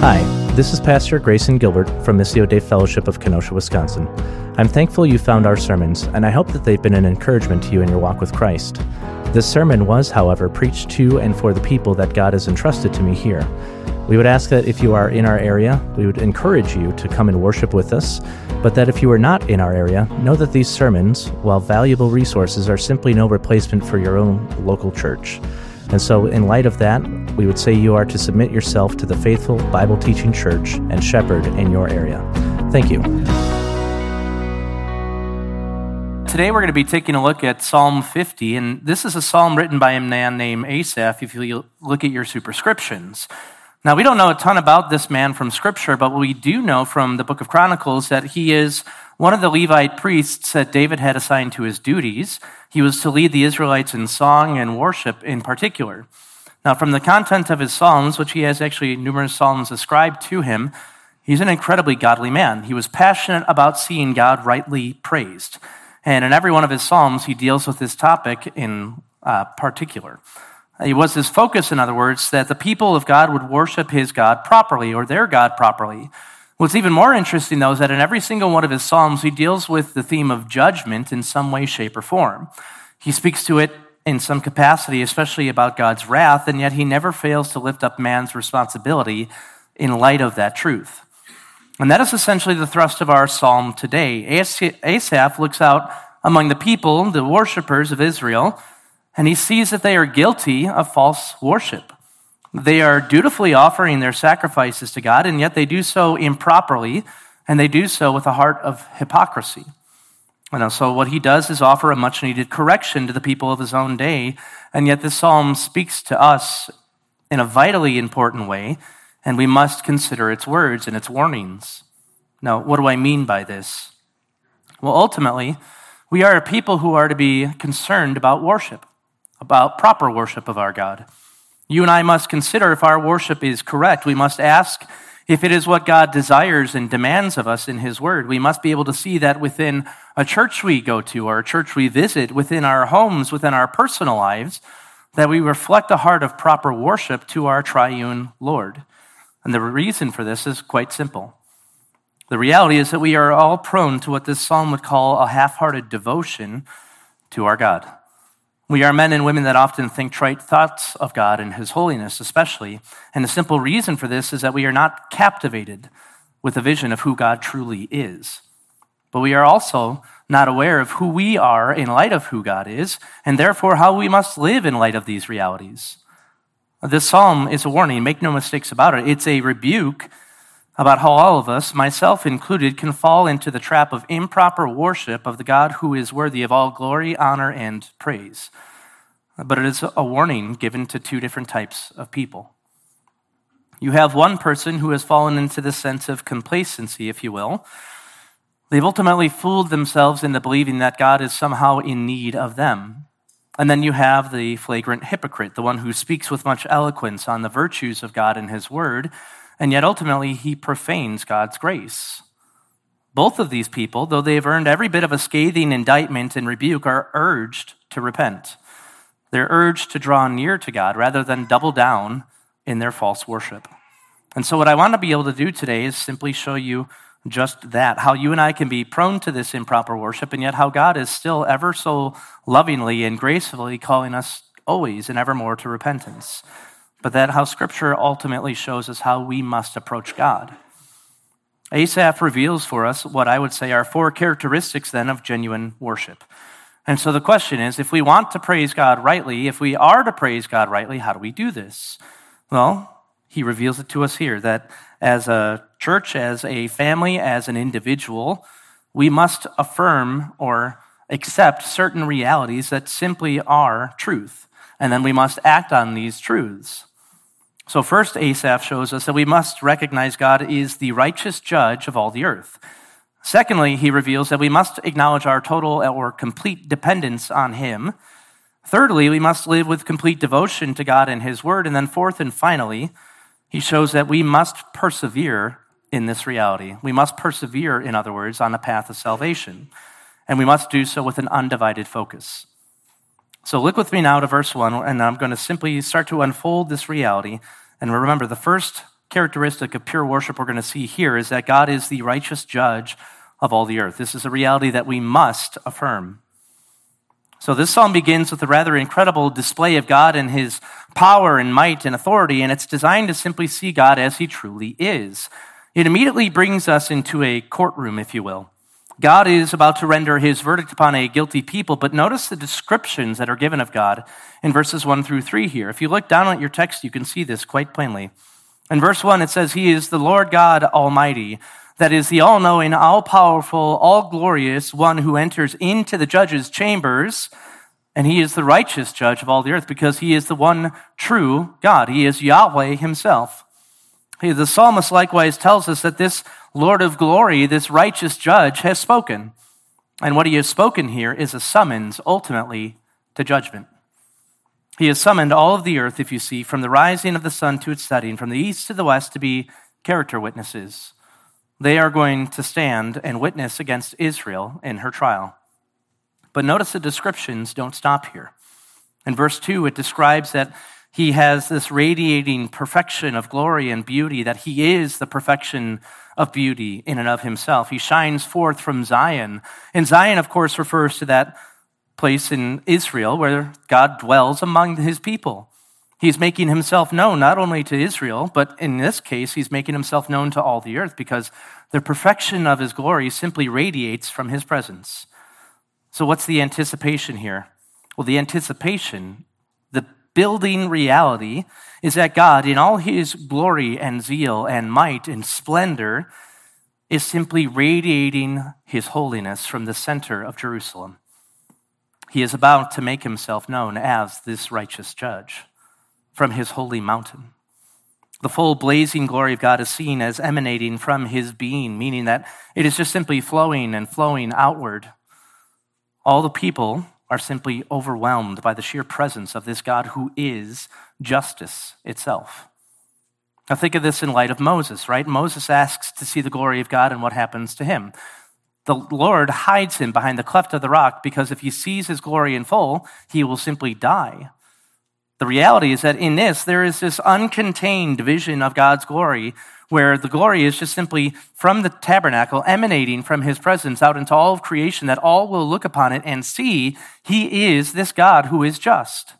Hi, this is Pastor Grayson Gilbert from Missio Dei Fellowship of Kenosha, Wisconsin. I'm thankful you found our sermons, and I hope that they've been an encouragement to you in your walk with Christ. This sermon was, however, preached to and for the people that God has entrusted to me here. We would ask that if you are in our area, we would encourage you to come and worship with us, but that if you are not in our area, know that these sermons, while valuable resources, are simply no replacement for your own local church. And so, in light of that, we would say you are to submit yourself to the faithful Bible teaching church and shepherd in your area. Thank you. Today, we're going to be taking a look at Psalm 50, and this is a psalm written by a man named Asaph, if you look at your superscriptions. Now, we don't know a ton about this man from Scripture, but we do know from the book of Chronicles that he is one of the Levite priests that David had assigned to his duties. He was to lead the Israelites in song and worship in particular. Now, from the content of his Psalms, which he has actually numerous Psalms ascribed to him, he's an incredibly godly man. He was passionate about seeing God rightly praised. And in every one of his Psalms, he deals with this topic in uh, particular. It was his focus, in other words, that the people of God would worship his God properly or their God properly. What's even more interesting, though, is that in every single one of his Psalms, he deals with the theme of judgment in some way, shape, or form. He speaks to it in some capacity, especially about God's wrath, and yet he never fails to lift up man's responsibility in light of that truth. And that is essentially the thrust of our psalm today. Asaph looks out among the people, the worshippers of Israel, and he sees that they are guilty of false worship. They are dutifully offering their sacrifices to God, and yet they do so improperly, and they do so with a heart of hypocrisy. And so, what he does is offer a much needed correction to the people of his own day, and yet this psalm speaks to us in a vitally important way, and we must consider its words and its warnings. Now, what do I mean by this? Well, ultimately, we are a people who are to be concerned about worship, about proper worship of our God. You and I must consider if our worship is correct. We must ask if it is what God desires and demands of us in His Word. We must be able to see that within a church we go to or a church we visit, within our homes, within our personal lives, that we reflect a heart of proper worship to our triune Lord. And the reason for this is quite simple. The reality is that we are all prone to what this psalm would call a half hearted devotion to our God. We are men and women that often think trite thoughts of God and His holiness, especially. And the simple reason for this is that we are not captivated with a vision of who God truly is. But we are also not aware of who we are in light of who God is, and therefore how we must live in light of these realities. This psalm is a warning, make no mistakes about it. It's a rebuke about how all of us, myself included, can fall into the trap of improper worship of the God who is worthy of all glory, honor, and praise. But it is a warning given to two different types of people. You have one person who has fallen into the sense of complacency, if you will. They've ultimately fooled themselves into believing that God is somehow in need of them. And then you have the flagrant hypocrite, the one who speaks with much eloquence on the virtues of God and His Word, and yet ultimately he profanes God's grace. Both of these people, though they have earned every bit of a scathing indictment and rebuke, are urged to repent. They're urged to draw near to God rather than double down in their false worship. And so, what I want to be able to do today is simply show you just that how you and I can be prone to this improper worship, and yet how God is still ever so lovingly and gracefully calling us always and evermore to repentance but that how Scripture ultimately shows us how we must approach God. Asaph reveals for us what I would say are four characteristics then of genuine worship. And so the question is if we want to praise God rightly, if we are to praise God rightly, how do we do this? Well, he reveals it to us here that as a church, as a family, as an individual, we must affirm or accept certain realities that simply are truth. And then we must act on these truths. So, first, Asaph shows us that we must recognize God is the righteous judge of all the earth. Secondly, he reveals that we must acknowledge our total or complete dependence on him. Thirdly, we must live with complete devotion to God and his word. And then, fourth and finally, he shows that we must persevere in this reality. We must persevere, in other words, on the path of salvation. And we must do so with an undivided focus. So look with me now to verse 1, and I'm going to simply start to unfold this reality. And remember, the first characteristic of pure worship we're going to see here is that God is the righteous judge of all the earth. This is a reality that we must affirm. So this psalm begins with a rather incredible display of God and his power and might and authority, and it's designed to simply see God as he truly is. It immediately brings us into a courtroom, if you will. God is about to render his verdict upon a guilty people, but notice the descriptions that are given of God in verses 1 through 3 here. If you look down at your text, you can see this quite plainly. In verse 1, it says, He is the Lord God Almighty, that is the all knowing, all powerful, all glorious one who enters into the judge's chambers, and He is the righteous judge of all the earth because He is the one true God. He is Yahweh Himself. The psalmist likewise tells us that this Lord of glory, this righteous judge, has spoken. And what he has spoken here is a summons ultimately to judgment. He has summoned all of the earth, if you see, from the rising of the sun to its setting, from the east to the west, to be character witnesses. They are going to stand and witness against Israel in her trial. But notice the descriptions don't stop here. In verse 2, it describes that he has this radiating perfection of glory and beauty, that he is the perfection of beauty in and of himself. He shines forth from Zion. And Zion, of course, refers to that place in Israel where God dwells among his people. He's making himself known not only to Israel, but in this case, he's making himself known to all the earth because the perfection of his glory simply radiates from his presence. So, what's the anticipation here? Well, the anticipation building reality is that God, in all his glory and zeal and might and splendor, is simply radiating his holiness from the center of Jerusalem. He is about to make himself known as this righteous judge from his holy mountain. The full blazing glory of God is seen as emanating from his being, meaning that it is just simply flowing and flowing outward. All the people are simply overwhelmed by the sheer presence of this God who is justice itself. Now, think of this in light of Moses, right? Moses asks to see the glory of God, and what happens to him? The Lord hides him behind the cleft of the rock because if he sees his glory in full, he will simply die. The reality is that in this, there is this uncontained vision of God's glory where the glory is just simply from the tabernacle, emanating from his presence out into all of creation, that all will look upon it and see he is this God who is just.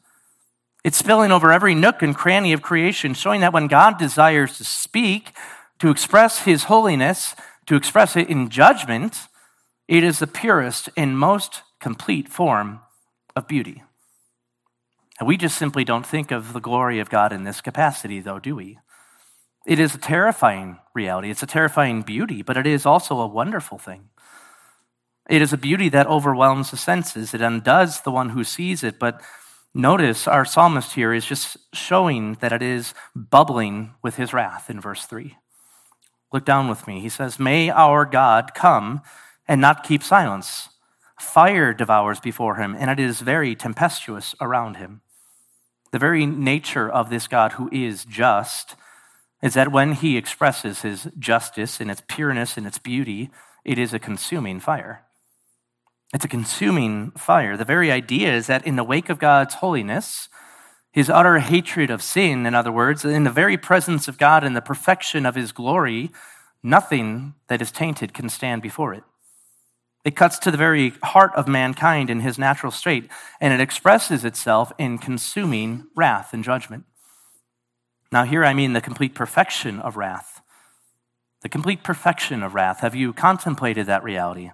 It's spilling over every nook and cranny of creation, showing that when God desires to speak, to express his holiness, to express it in judgment, it is the purest and most complete form of beauty. And we just simply don't think of the glory of God in this capacity, though, do we? It is a terrifying reality. It's a terrifying beauty, but it is also a wonderful thing. It is a beauty that overwhelms the senses. It undoes the one who sees it. But notice our psalmist here is just showing that it is bubbling with his wrath in verse 3. Look down with me. He says, May our God come and not keep silence. Fire devours before him, and it is very tempestuous around him. The very nature of this God who is just is that when he expresses his justice in its pureness and its beauty, it is a consuming fire. It's a consuming fire. The very idea is that in the wake of God's holiness, his utter hatred of sin, in other words, in the very presence of God and the perfection of his glory, nothing that is tainted can stand before it. It cuts to the very heart of mankind in his natural state, and it expresses itself in consuming wrath and judgment. Now, here I mean the complete perfection of wrath. The complete perfection of wrath. Have you contemplated that reality?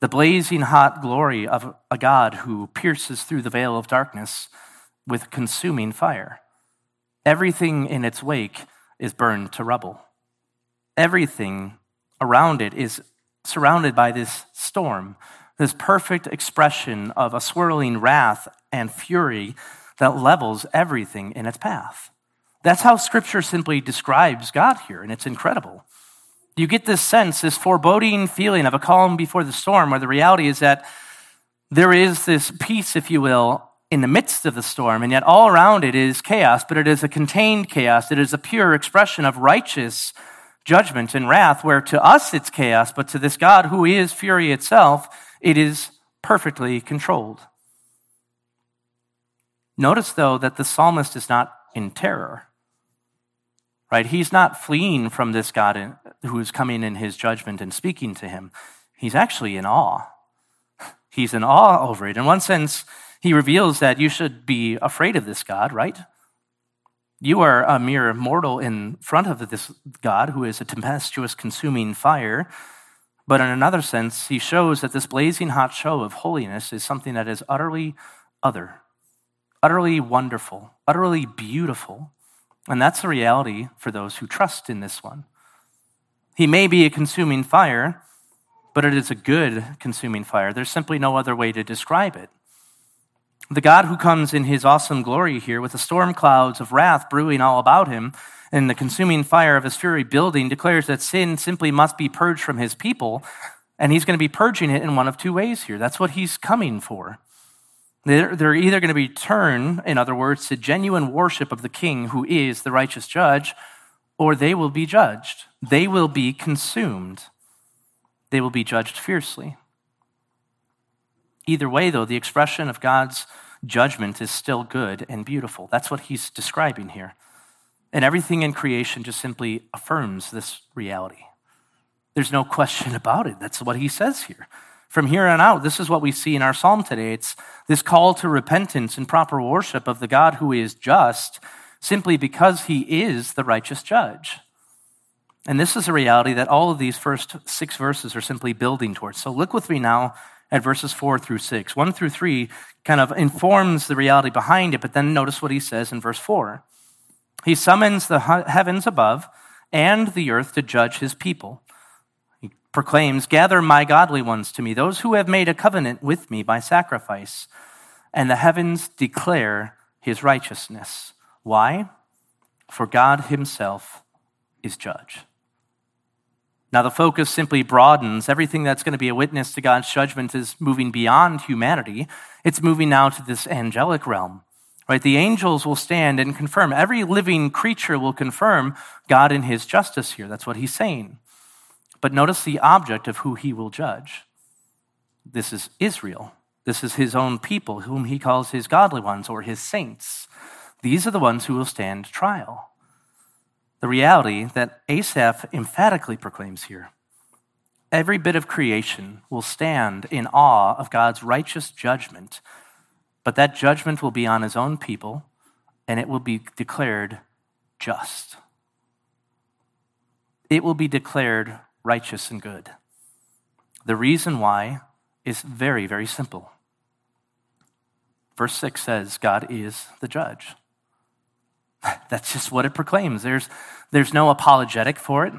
The blazing hot glory of a God who pierces through the veil of darkness with consuming fire. Everything in its wake is burned to rubble. Everything around it is surrounded by this storm, this perfect expression of a swirling wrath and fury that levels everything in its path. That's how scripture simply describes God here, and it's incredible. You get this sense, this foreboding feeling of a calm before the storm, where the reality is that there is this peace, if you will, in the midst of the storm, and yet all around it is chaos, but it is a contained chaos. It is a pure expression of righteous judgment and wrath, where to us it's chaos, but to this God who is fury itself, it is perfectly controlled. Notice, though, that the psalmist is not in terror right? He's not fleeing from this God who is coming in his judgment and speaking to him. He's actually in awe. He's in awe over it. In one sense, he reveals that you should be afraid of this God, right? You are a mere mortal in front of this God who is a tempestuous, consuming fire. But in another sense, he shows that this blazing hot show of holiness is something that is utterly other, utterly wonderful, utterly beautiful. And that's the reality for those who trust in this one. He may be a consuming fire, but it is a good consuming fire. There's simply no other way to describe it. The God who comes in his awesome glory here with the storm clouds of wrath brewing all about him and the consuming fire of his fury building declares that sin simply must be purged from his people, and he's going to be purging it in one of two ways here. That's what he's coming for. They're, either going to be turned, in other words, to genuine worship of the king who is the righteous judge, or they will be judged. They will be consumed. They will be judged fiercely. Either way, though, the expression of God's judgment is still good and beautiful. That's what he's describing here. And everything in creation just simply affirms this reality. There's no question about it. That's what he says here. From here on out, this is what we see in our psalm today. It's this call to repentance and proper worship of the God who is just simply because he is the righteous judge. And this is a reality that all of these first six verses are simply building towards. So look with me now at verses four through six. One through three kind of informs the reality behind it, but then notice what he says in verse four. He summons the heavens above and the earth to judge his people proclaims, Gather my godly ones to me, those who have made a covenant with me by sacrifice. And the heavens declare his righteousness. Why? For God himself is judge. Now, the focus simply broadens. Everything that's going to be a witness to God's judgment is moving beyond humanity. It's moving now to this angelic realm, right? The angels will stand and confirm. Every living creature will confirm God in his justice here. That's what he's saying. But notice the object of who he will judge. This is Israel. This is his own people, whom he calls his godly ones or his saints. These are the ones who will stand trial. The reality that Asaph emphatically proclaims here every bit of creation will stand in awe of God's righteous judgment, but that judgment will be on his own people and it will be declared just. It will be declared righteous and good. The reason why is very, very simple. Verse 6 says, God is the judge. That's just what it proclaims. There's, there's no apologetic for it,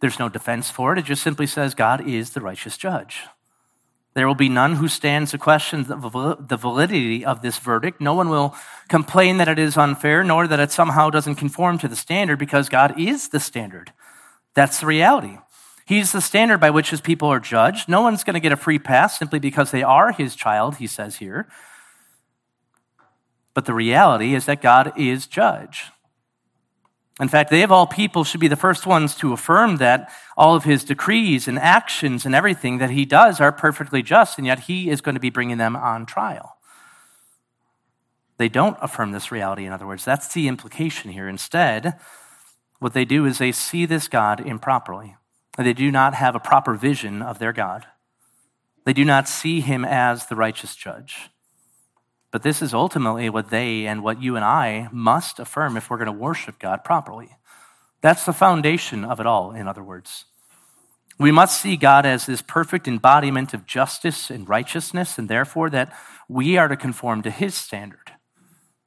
there's no defense for it. It just simply says, God is the righteous judge. There will be none who stands to question the validity of this verdict. No one will complain that it is unfair, nor that it somehow doesn't conform to the standard, because God is the standard. That's the reality. He's the standard by which his people are judged. No one's going to get a free pass simply because they are his child, he says here. But the reality is that God is judge. In fact, they of all people should be the first ones to affirm that all of his decrees and actions and everything that he does are perfectly just, and yet he is going to be bringing them on trial. They don't affirm this reality, in other words. That's the implication here. Instead, what they do is they see this God improperly. They do not have a proper vision of their God. They do not see him as the righteous judge. But this is ultimately what they and what you and I must affirm if we're going to worship God properly. That's the foundation of it all, in other words. We must see God as this perfect embodiment of justice and righteousness, and therefore that we are to conform to his standard.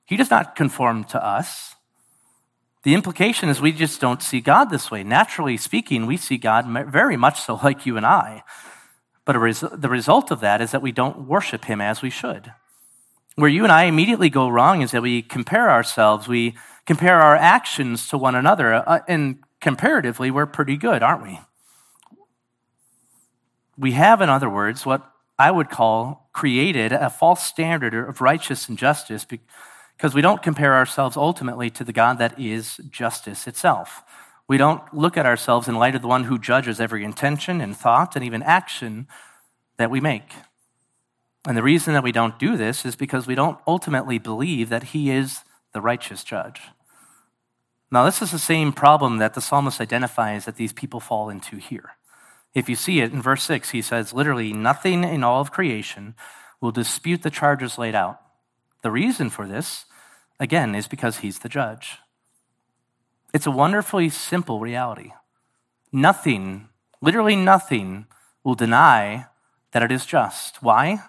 He does not conform to us. The implication is we just don't see God this way. Naturally speaking, we see God very much so like you and I. But res- the result of that is that we don't worship Him as we should. Where you and I immediately go wrong is that we compare ourselves, we compare our actions to one another, uh, and comparatively, we're pretty good, aren't we? We have, in other words, what I would call created a false standard of righteousness and justice because we don't compare ourselves ultimately to the God that is justice itself. We don't look at ourselves in light of the one who judges every intention and thought and even action that we make. And the reason that we don't do this is because we don't ultimately believe that he is the righteous judge. Now, this is the same problem that the psalmist identifies that these people fall into here. If you see it in verse 6, he says, literally, nothing in all of creation will dispute the charges laid out. The reason for this, again, is because he's the judge. It's a wonderfully simple reality. Nothing, literally nothing, will deny that it is just. Why?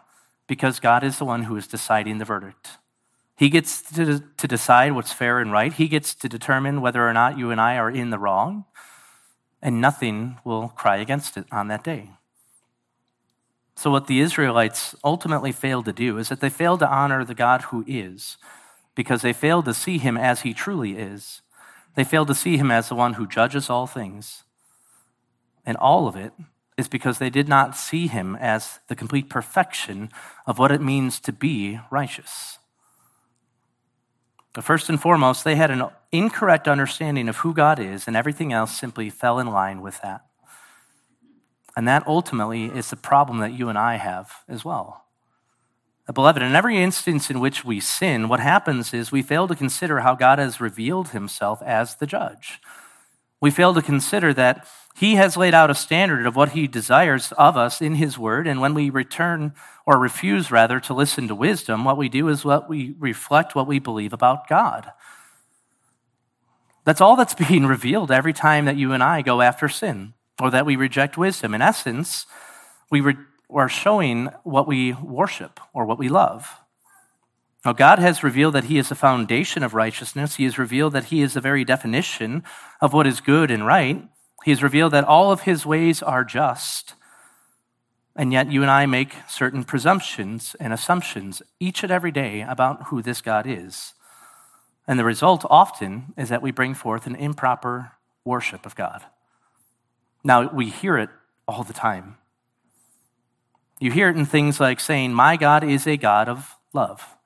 Because God is the one who is deciding the verdict. He gets to, to decide what's fair and right. He gets to determine whether or not you and I are in the wrong, and nothing will cry against it on that day. So, what the Israelites ultimately failed to do is that they failed to honor the God who is, because they failed to see him as he truly is. They failed to see him as the one who judges all things. And all of it is because they did not see him as the complete perfection of what it means to be righteous. But first and foremost, they had an incorrect understanding of who God is, and everything else simply fell in line with that. And that ultimately is the problem that you and I have as well. Beloved, in every instance in which we sin, what happens is we fail to consider how God has revealed himself as the judge. We fail to consider that he has laid out a standard of what he desires of us in his word, and when we return or refuse rather to listen to wisdom, what we do is what we reflect what we believe about God. That's all that's being revealed every time that you and I go after sin or that we reject wisdom. In essence, we re- are showing what we worship or what we love. Now, God has revealed that He is the foundation of righteousness. He has revealed that He is the very definition of what is good and right. He has revealed that all of His ways are just. And yet, you and I make certain presumptions and assumptions each and every day about who this God is. And the result often is that we bring forth an improper worship of God. Now, we hear it all the time. You hear it in things like saying, My God is a God of love.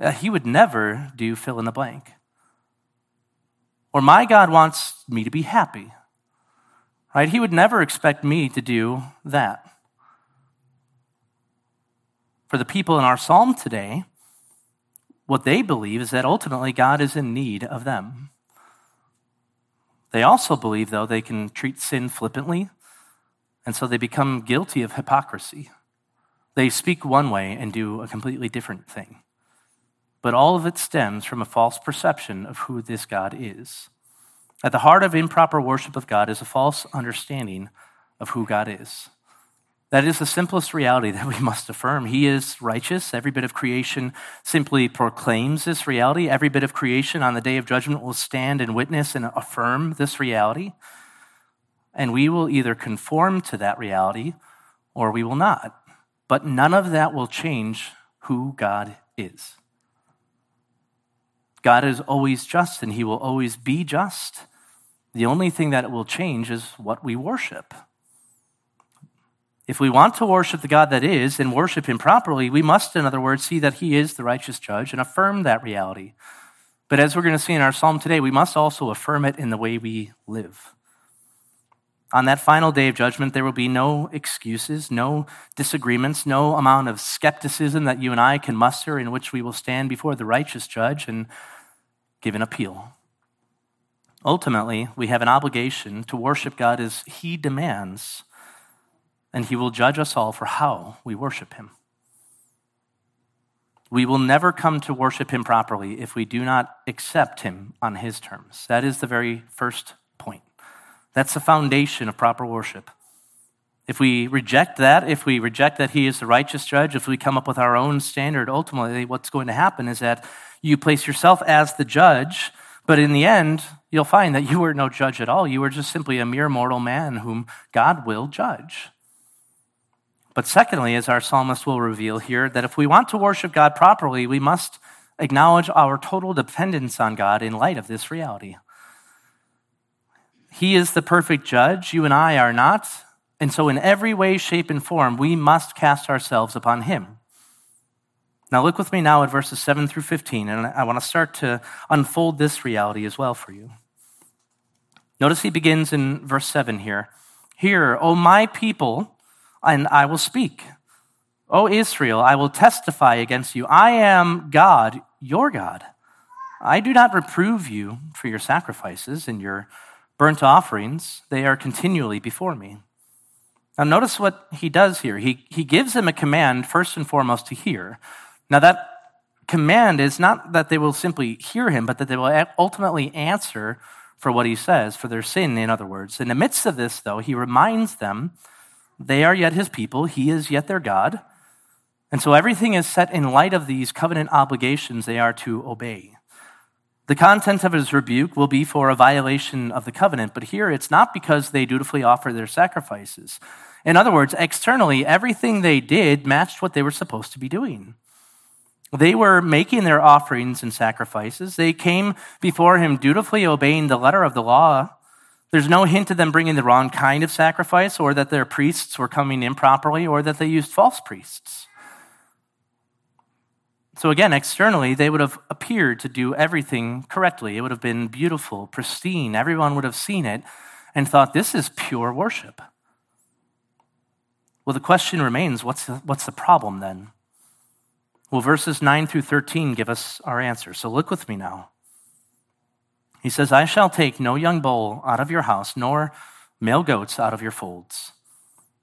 Uh, he would never do fill in the blank. Or, My God wants me to be happy. Right? He would never expect me to do that. For the people in our psalm today, what they believe is that ultimately God is in need of them. They also believe, though, they can treat sin flippantly, and so they become guilty of hypocrisy. They speak one way and do a completely different thing. But all of it stems from a false perception of who this God is. At the heart of improper worship of God is a false understanding of who God is. That is the simplest reality that we must affirm. He is righteous. Every bit of creation simply proclaims this reality. Every bit of creation on the day of judgment will stand and witness and affirm this reality. And we will either conform to that reality or we will not. But none of that will change who God is. God is always just and he will always be just. The only thing that will change is what we worship. If we want to worship the God that is and worship him properly, we must, in other words, see that he is the righteous judge and affirm that reality. But as we're going to see in our psalm today, we must also affirm it in the way we live. On that final day of judgment, there will be no excuses, no disagreements, no amount of skepticism that you and I can muster in which we will stand before the righteous judge and give an appeal. Ultimately, we have an obligation to worship God as He demands and he will judge us all for how we worship him. We will never come to worship him properly if we do not accept him on his terms. That is the very first point. That's the foundation of proper worship. If we reject that, if we reject that he is the righteous judge, if we come up with our own standard, ultimately what's going to happen is that you place yourself as the judge, but in the end, you'll find that you were no judge at all. You were just simply a mere mortal man whom God will judge. But secondly, as our psalmist will reveal here, that if we want to worship God properly, we must acknowledge our total dependence on God in light of this reality. He is the perfect judge, you and I are not. And so, in every way, shape, and form, we must cast ourselves upon Him. Now, look with me now at verses 7 through 15, and I want to start to unfold this reality as well for you. Notice he begins in verse 7 here. Hear, O my people, and I will speak. O Israel, I will testify against you. I am God, your God. I do not reprove you for your sacrifices and your burnt offerings, they are continually before me. Now, notice what he does here. He, he gives them a command, first and foremost, to hear. Now, that command is not that they will simply hear him, but that they will ultimately answer for what he says, for their sin, in other words. In the midst of this, though, he reminds them they are yet his people, he is yet their God. And so everything is set in light of these covenant obligations they are to obey. The content of his rebuke will be for a violation of the covenant, but here it's not because they dutifully offer their sacrifices. In other words, externally, everything they did matched what they were supposed to be doing. They were making their offerings and sacrifices. They came before him dutifully obeying the letter of the law. There's no hint of them bringing the wrong kind of sacrifice or that their priests were coming improperly or that they used false priests. So, again, externally, they would have appeared to do everything correctly. It would have been beautiful, pristine. Everyone would have seen it and thought, this is pure worship. Well, the question remains what's the, what's the problem then? Well, verses 9 through 13 give us our answer. So, look with me now. He says, I shall take no young bull out of your house, nor male goats out of your folds,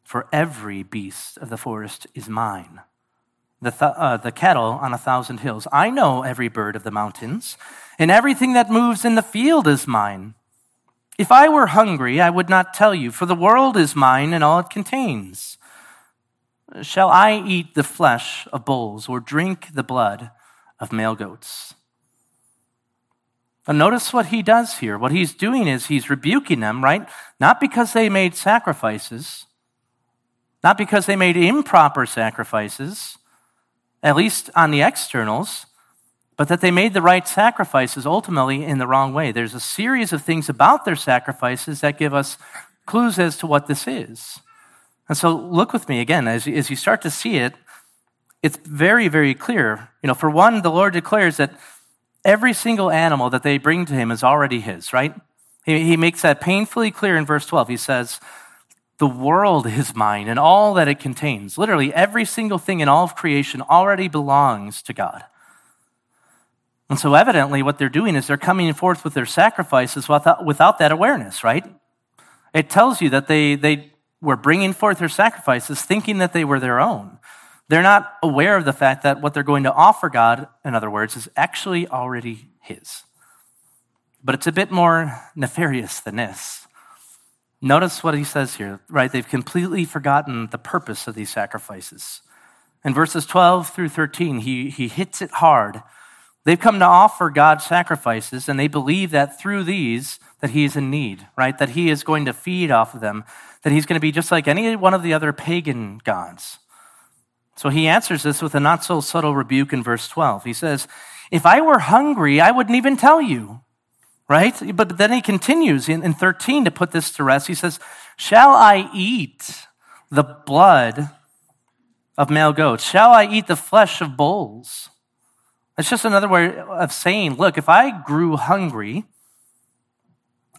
for every beast of the forest is mine the, th- uh, the cattle on a thousand hills. I know every bird of the mountains, and everything that moves in the field is mine. If I were hungry, I would not tell you, for the world is mine and all it contains. Shall I eat the flesh of bulls or drink the blood of male goats? notice what he does here. What he's doing is he's rebuking them, right? Not because they made sacrifices, not because they made improper sacrifices, at least on the externals, but that they made the right sacrifices ultimately in the wrong way. There's a series of things about their sacrifices that give us clues as to what this is. And so look with me again, as, as you start to see it, it's very, very clear. You know, for one, the Lord declares that every single animal that they bring to him is already his, right? He, he makes that painfully clear in verse 12. He says, the world is mine and all that it contains. Literally, every single thing in all of creation already belongs to God. And so, evidently, what they're doing is they're coming forth with their sacrifices without, without that awareness, right? It tells you that they, they were bringing forth their sacrifices thinking that they were their own. They're not aware of the fact that what they're going to offer God, in other words, is actually already His. But it's a bit more nefarious than this. Notice what he says here, right? They've completely forgotten the purpose of these sacrifices. In verses 12 through 13, he, he hits it hard. They've come to offer God sacrifices, and they believe that through these, that he is in need, right? That he is going to feed off of them, that he's going to be just like any one of the other pagan gods. So he answers this with a not so subtle rebuke in verse 12. He says, If I were hungry, I wouldn't even tell you right? But then he continues in, in 13 to put this to rest. He says, Shall I eat the blood of male goats? Shall I eat the flesh of bulls? It's just another way of saying, look, if I grew hungry,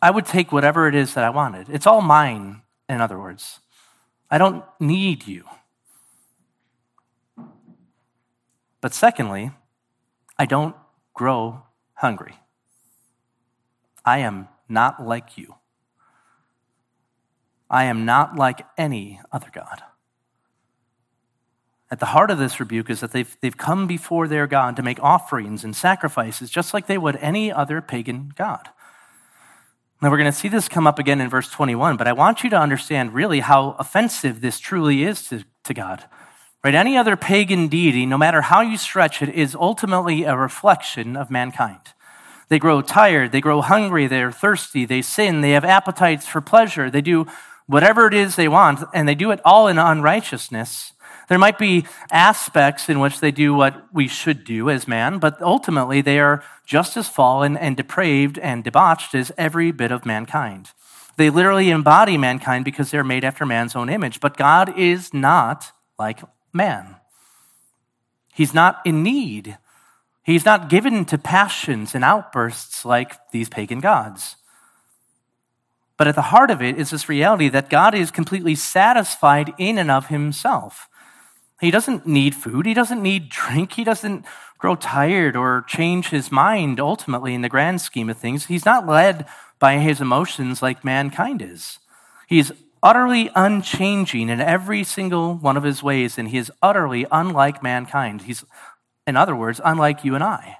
I would take whatever it is that I wanted. It's all mine, in other words. I don't need you. But secondly, I don't grow hungry. I am not like you. I am not like any other God. At the heart of this rebuke is that they've, they've come before their God to make offerings and sacrifices just like they would any other pagan God. Now, we're going to see this come up again in verse 21, but I want you to understand really how offensive this truly is to, to God. Right? Any other pagan deity, no matter how you stretch it, is ultimately a reflection of mankind. They grow tired, they grow hungry, they're thirsty, they sin, they have appetites for pleasure, they do whatever it is they want, and they do it all in unrighteousness. There might be aspects in which they do what we should do as man, but ultimately they are just as fallen and depraved and debauched as every bit of mankind. They literally embody mankind because they're made after man's own image, but God is not like man. He's not in need He's not given to passions and outbursts like these pagan gods. But at the heart of it is this reality that God is completely satisfied in and of himself. He doesn't need food. He doesn't need drink. He doesn't grow tired or change his mind ultimately in the grand scheme of things. He's not led by his emotions like mankind is. He's utterly unchanging in every single one of his ways, and he is utterly unlike mankind. He's, in other words, unlike you and I.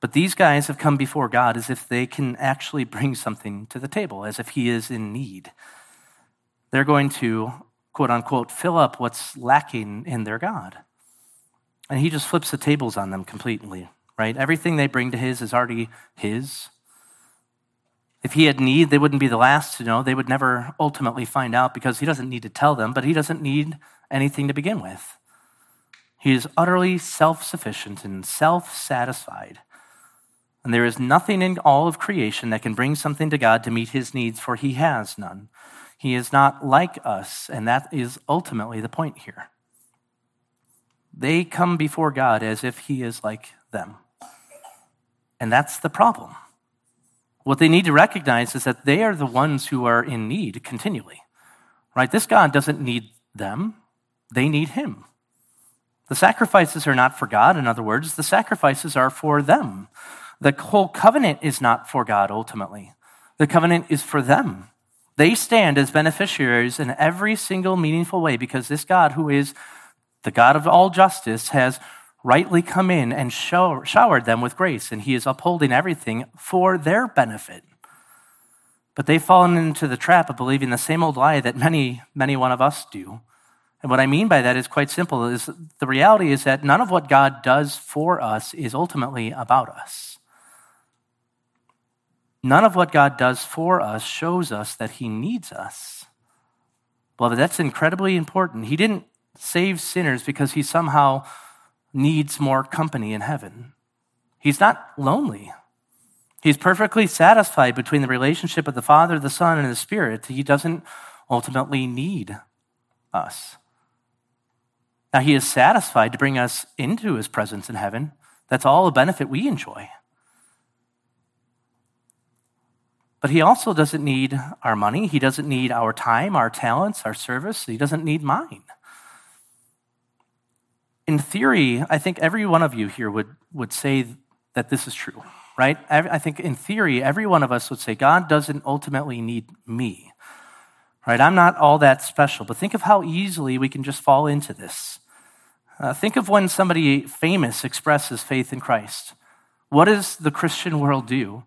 But these guys have come before God as if they can actually bring something to the table, as if he is in need. They're going to quote unquote, fill up what's lacking in their God. And he just flips the tables on them completely, right? Everything they bring to his is already his. If he had need, they wouldn't be the last to know. They would never ultimately find out because he doesn't need to tell them, but he doesn't need anything to begin with. He is utterly self sufficient and self satisfied. And there is nothing in all of creation that can bring something to God to meet his needs, for he has none. He is not like us, and that is ultimately the point here. They come before God as if He is like them. And that's the problem. What they need to recognize is that they are the ones who are in need continually. Right? This God doesn't need them, they need Him. The sacrifices are not for God, in other words, the sacrifices are for them. The whole covenant is not for God ultimately, the covenant is for them. They stand as beneficiaries in every single meaningful way because this God, who is the God of all justice, has rightly come in and showered them with grace, and he is upholding everything for their benefit. But they've fallen into the trap of believing the same old lie that many, many one of us do. And what I mean by that is quite simple is the reality is that none of what God does for us is ultimately about us. None of what God does for us shows us that He needs us. Beloved, that's incredibly important. He didn't save sinners because He somehow needs more company in heaven. He's not lonely. He's perfectly satisfied between the relationship of the Father, the Son, and the Spirit. He doesn't ultimately need us. Now, He is satisfied to bring us into His presence in heaven. That's all a benefit we enjoy. But he also doesn't need our money. He doesn't need our time, our talents, our service. He doesn't need mine. In theory, I think every one of you here would, would say that this is true, right? I think in theory, every one of us would say, God doesn't ultimately need me, right? I'm not all that special. But think of how easily we can just fall into this. Uh, think of when somebody famous expresses faith in Christ. What does the Christian world do?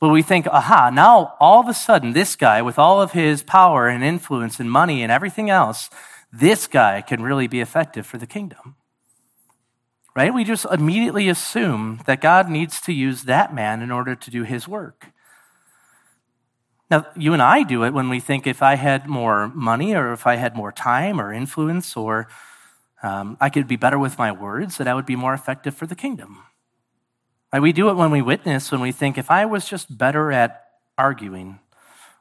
Well, we think, aha, now all of a sudden, this guy, with all of his power and influence and money and everything else, this guy can really be effective for the kingdom. Right? We just immediately assume that God needs to use that man in order to do his work. Now, you and I do it when we think if I had more money or if I had more time or influence or um, I could be better with my words, that I would be more effective for the kingdom. We do it when we witness, when we think, if I was just better at arguing,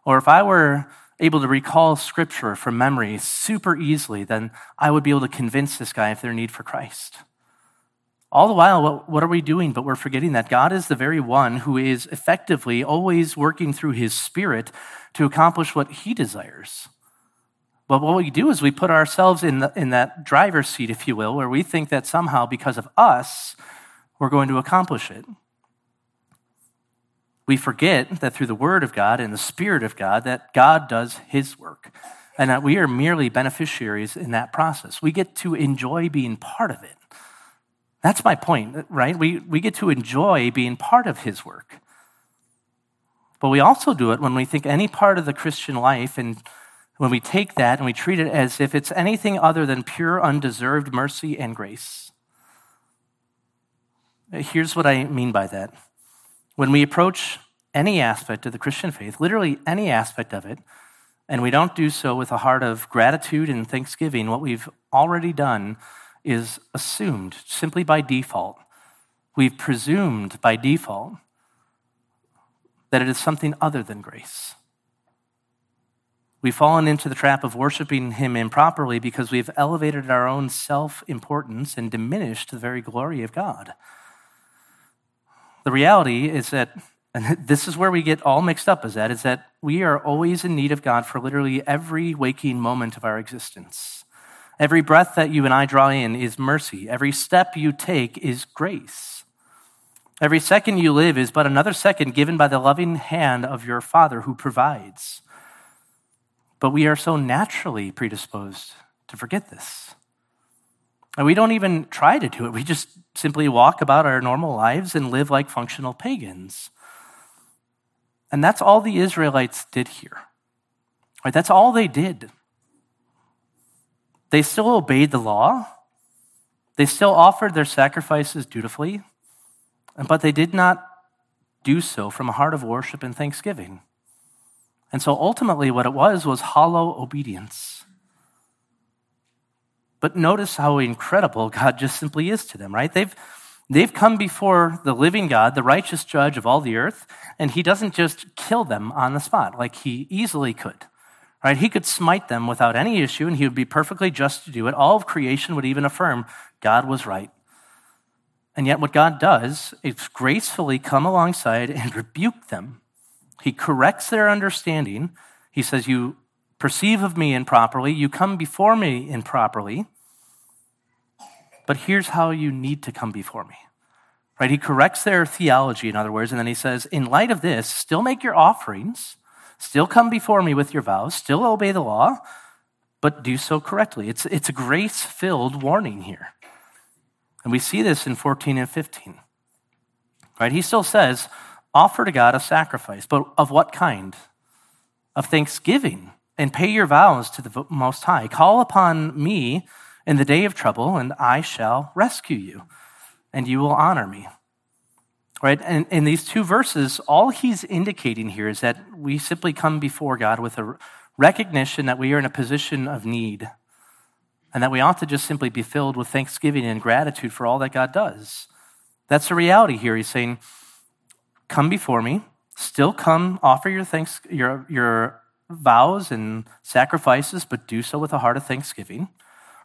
or if I were able to recall scripture from memory super easily, then I would be able to convince this guy of their need for Christ. All the while, what, what, are we doing? But we're forgetting that God is the very one who is effectively always working through his spirit to accomplish what he desires. But what we do is we put ourselves in, the, in that driver's seat, if you will, where we think that somehow because of us, we're going to accomplish it. We forget that through the Word of God and the Spirit of God, that God does His work and that we are merely beneficiaries in that process. We get to enjoy being part of it. That's my point, right? We, we get to enjoy being part of His work. But we also do it when we think any part of the Christian life and when we take that and we treat it as if it's anything other than pure, undeserved mercy and grace. Here's what I mean by that. When we approach any aspect of the Christian faith, literally any aspect of it, and we don't do so with a heart of gratitude and thanksgiving, what we've already done is assumed simply by default. We've presumed by default that it is something other than grace. We've fallen into the trap of worshiping Him improperly because we've elevated our own self importance and diminished the very glory of God. The reality is that, and this is where we get all mixed up, is that, is that we are always in need of God for literally every waking moment of our existence. Every breath that you and I draw in is mercy. Every step you take is grace. Every second you live is but another second given by the loving hand of your Father who provides. But we are so naturally predisposed to forget this. And we don't even try to do it. We just simply walk about our normal lives and live like functional pagans. And that's all the Israelites did here. Right? That's all they did. They still obeyed the law. They still offered their sacrifices dutifully, but they did not do so from a heart of worship and thanksgiving. And so ultimately, what it was was hollow obedience. But notice how incredible God just simply is to them, right? They've, they've come before the living God, the righteous judge of all the earth, and he doesn't just kill them on the spot like he easily could. Right? He could smite them without any issue, and he would be perfectly just to do it. All of creation would even affirm God was right. And yet, what God does is gracefully come alongside and rebuke them. He corrects their understanding. He says, You perceive of me improperly, you come before me improperly, but here's how you need to come before me. Right? He corrects their theology, in other words, and then he says, In light of this, still make your offerings Still come before me with your vows, still obey the law, but do so correctly. It's, it's a grace filled warning here. And we see this in 14 and 15. Right? He still says, offer to God a sacrifice, but of what kind? Of thanksgiving, and pay your vows to the Most High. Call upon me in the day of trouble, and I shall rescue you, and you will honor me right? And in these two verses, all he's indicating here is that we simply come before God with a recognition that we are in a position of need and that we ought to just simply be filled with thanksgiving and gratitude for all that God does. That's the reality here. He's saying, Come before me, still come, offer your, thanks, your, your vows and sacrifices, but do so with a heart of thanksgiving.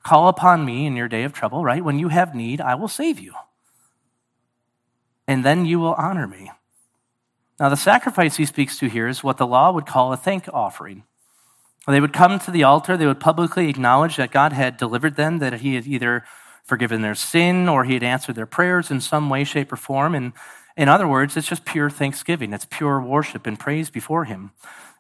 Call upon me in your day of trouble, right? When you have need, I will save you and then you will honor me. Now, the sacrifice he speaks to here is what the law would call a thank offering. They would come to the altar, they would publicly acknowledge that God had delivered them, that he had either forgiven their sin or he had answered their prayers in some way, shape, or form. And in other words, it's just pure thanksgiving, it's pure worship and praise before him.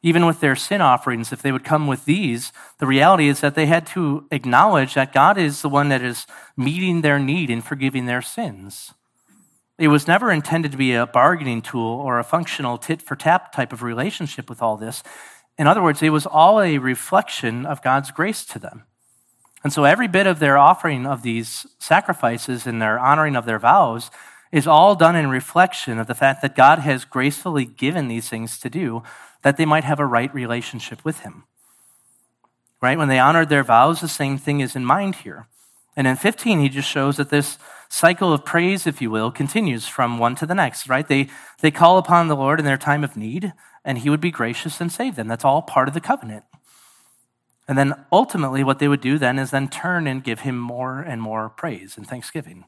Even with their sin offerings, if they would come with these, the reality is that they had to acknowledge that God is the one that is meeting their need and forgiving their sins. It was never intended to be a bargaining tool or a functional tit for tat type of relationship with all this. In other words, it was all a reflection of God's grace to them. And so every bit of their offering of these sacrifices and their honoring of their vows is all done in reflection of the fact that God has gracefully given these things to do that they might have a right relationship with Him. Right? When they honored their vows, the same thing is in mind here. And in 15, he just shows that this cycle of praise, if you will, continues from one to the next, right? They, they call upon the Lord in their time of need, and he would be gracious and save them. That's all part of the covenant. And then ultimately, what they would do then is then turn and give him more and more praise and thanksgiving.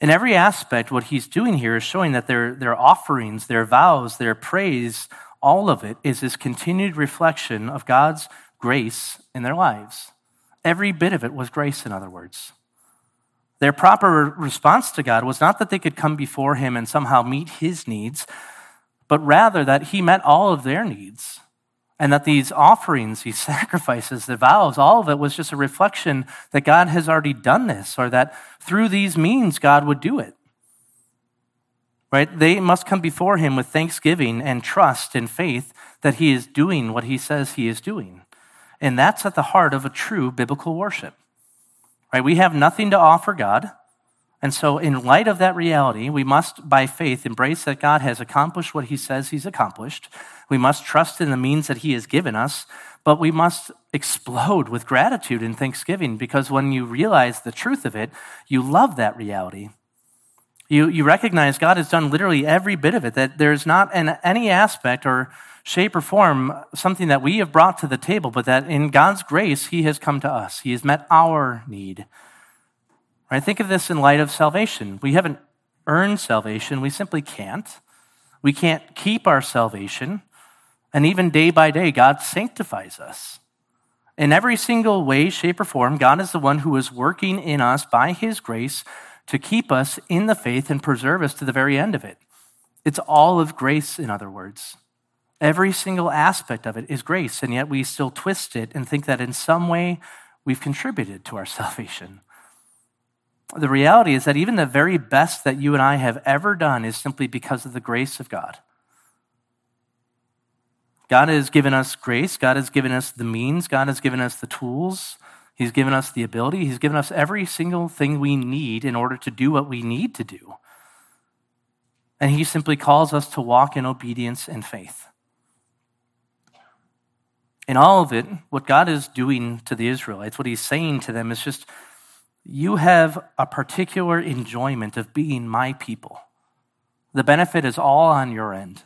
In every aspect, what he's doing here is showing that their, their offerings, their vows, their praise, all of it is this continued reflection of God's grace in their lives. Every bit of it was grace, in other words. Their proper response to God was not that they could come before Him and somehow meet His needs, but rather that He met all of their needs. And that these offerings, these sacrifices, the vows, all of it was just a reflection that God has already done this, or that through these means God would do it. Right? They must come before Him with thanksgiving and trust and faith that He is doing what He says He is doing. And that's at the heart of a true biblical worship. Right? We have nothing to offer God. And so, in light of that reality, we must, by faith, embrace that God has accomplished what he says he's accomplished. We must trust in the means that he has given us, but we must explode with gratitude and thanksgiving because when you realize the truth of it, you love that reality. You, you recognize God has done literally every bit of it, that there's not in any aspect or shape or form something that we have brought to the table, but that in God's grace, He has come to us. He has met our need. Right? Think of this in light of salvation. We haven't earned salvation, we simply can't. We can't keep our salvation. And even day by day, God sanctifies us. In every single way, shape, or form, God is the one who is working in us by his grace to keep us in the faith and preserve us to the very end of it. It's all of grace, in other words. Every single aspect of it is grace, and yet we still twist it and think that in some way we've contributed to our salvation. The reality is that even the very best that you and I have ever done is simply because of the grace of God. God has given us grace. God has given us the means. God has given us the tools. He's given us the ability. He's given us every single thing we need in order to do what we need to do. And He simply calls us to walk in obedience and faith. In all of it, what God is doing to the Israelites, what He's saying to them is just, you have a particular enjoyment of being my people. The benefit is all on your end.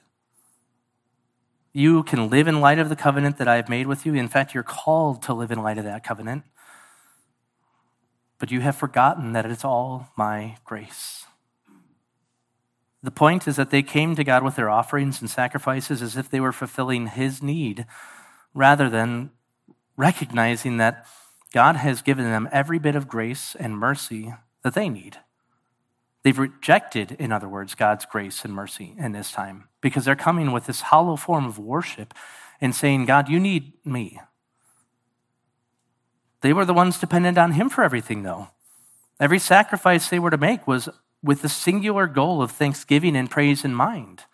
You can live in light of the covenant that I have made with you. In fact, you're called to live in light of that covenant. But you have forgotten that it's all my grace. The point is that they came to God with their offerings and sacrifices as if they were fulfilling his need, rather than recognizing that God has given them every bit of grace and mercy that they need. They've rejected, in other words, God's grace and mercy in this time because they're coming with this hollow form of worship and saying, God, you need me. They were the ones dependent on Him for everything, though. Every sacrifice they were to make was with the singular goal of thanksgiving and praise in mind.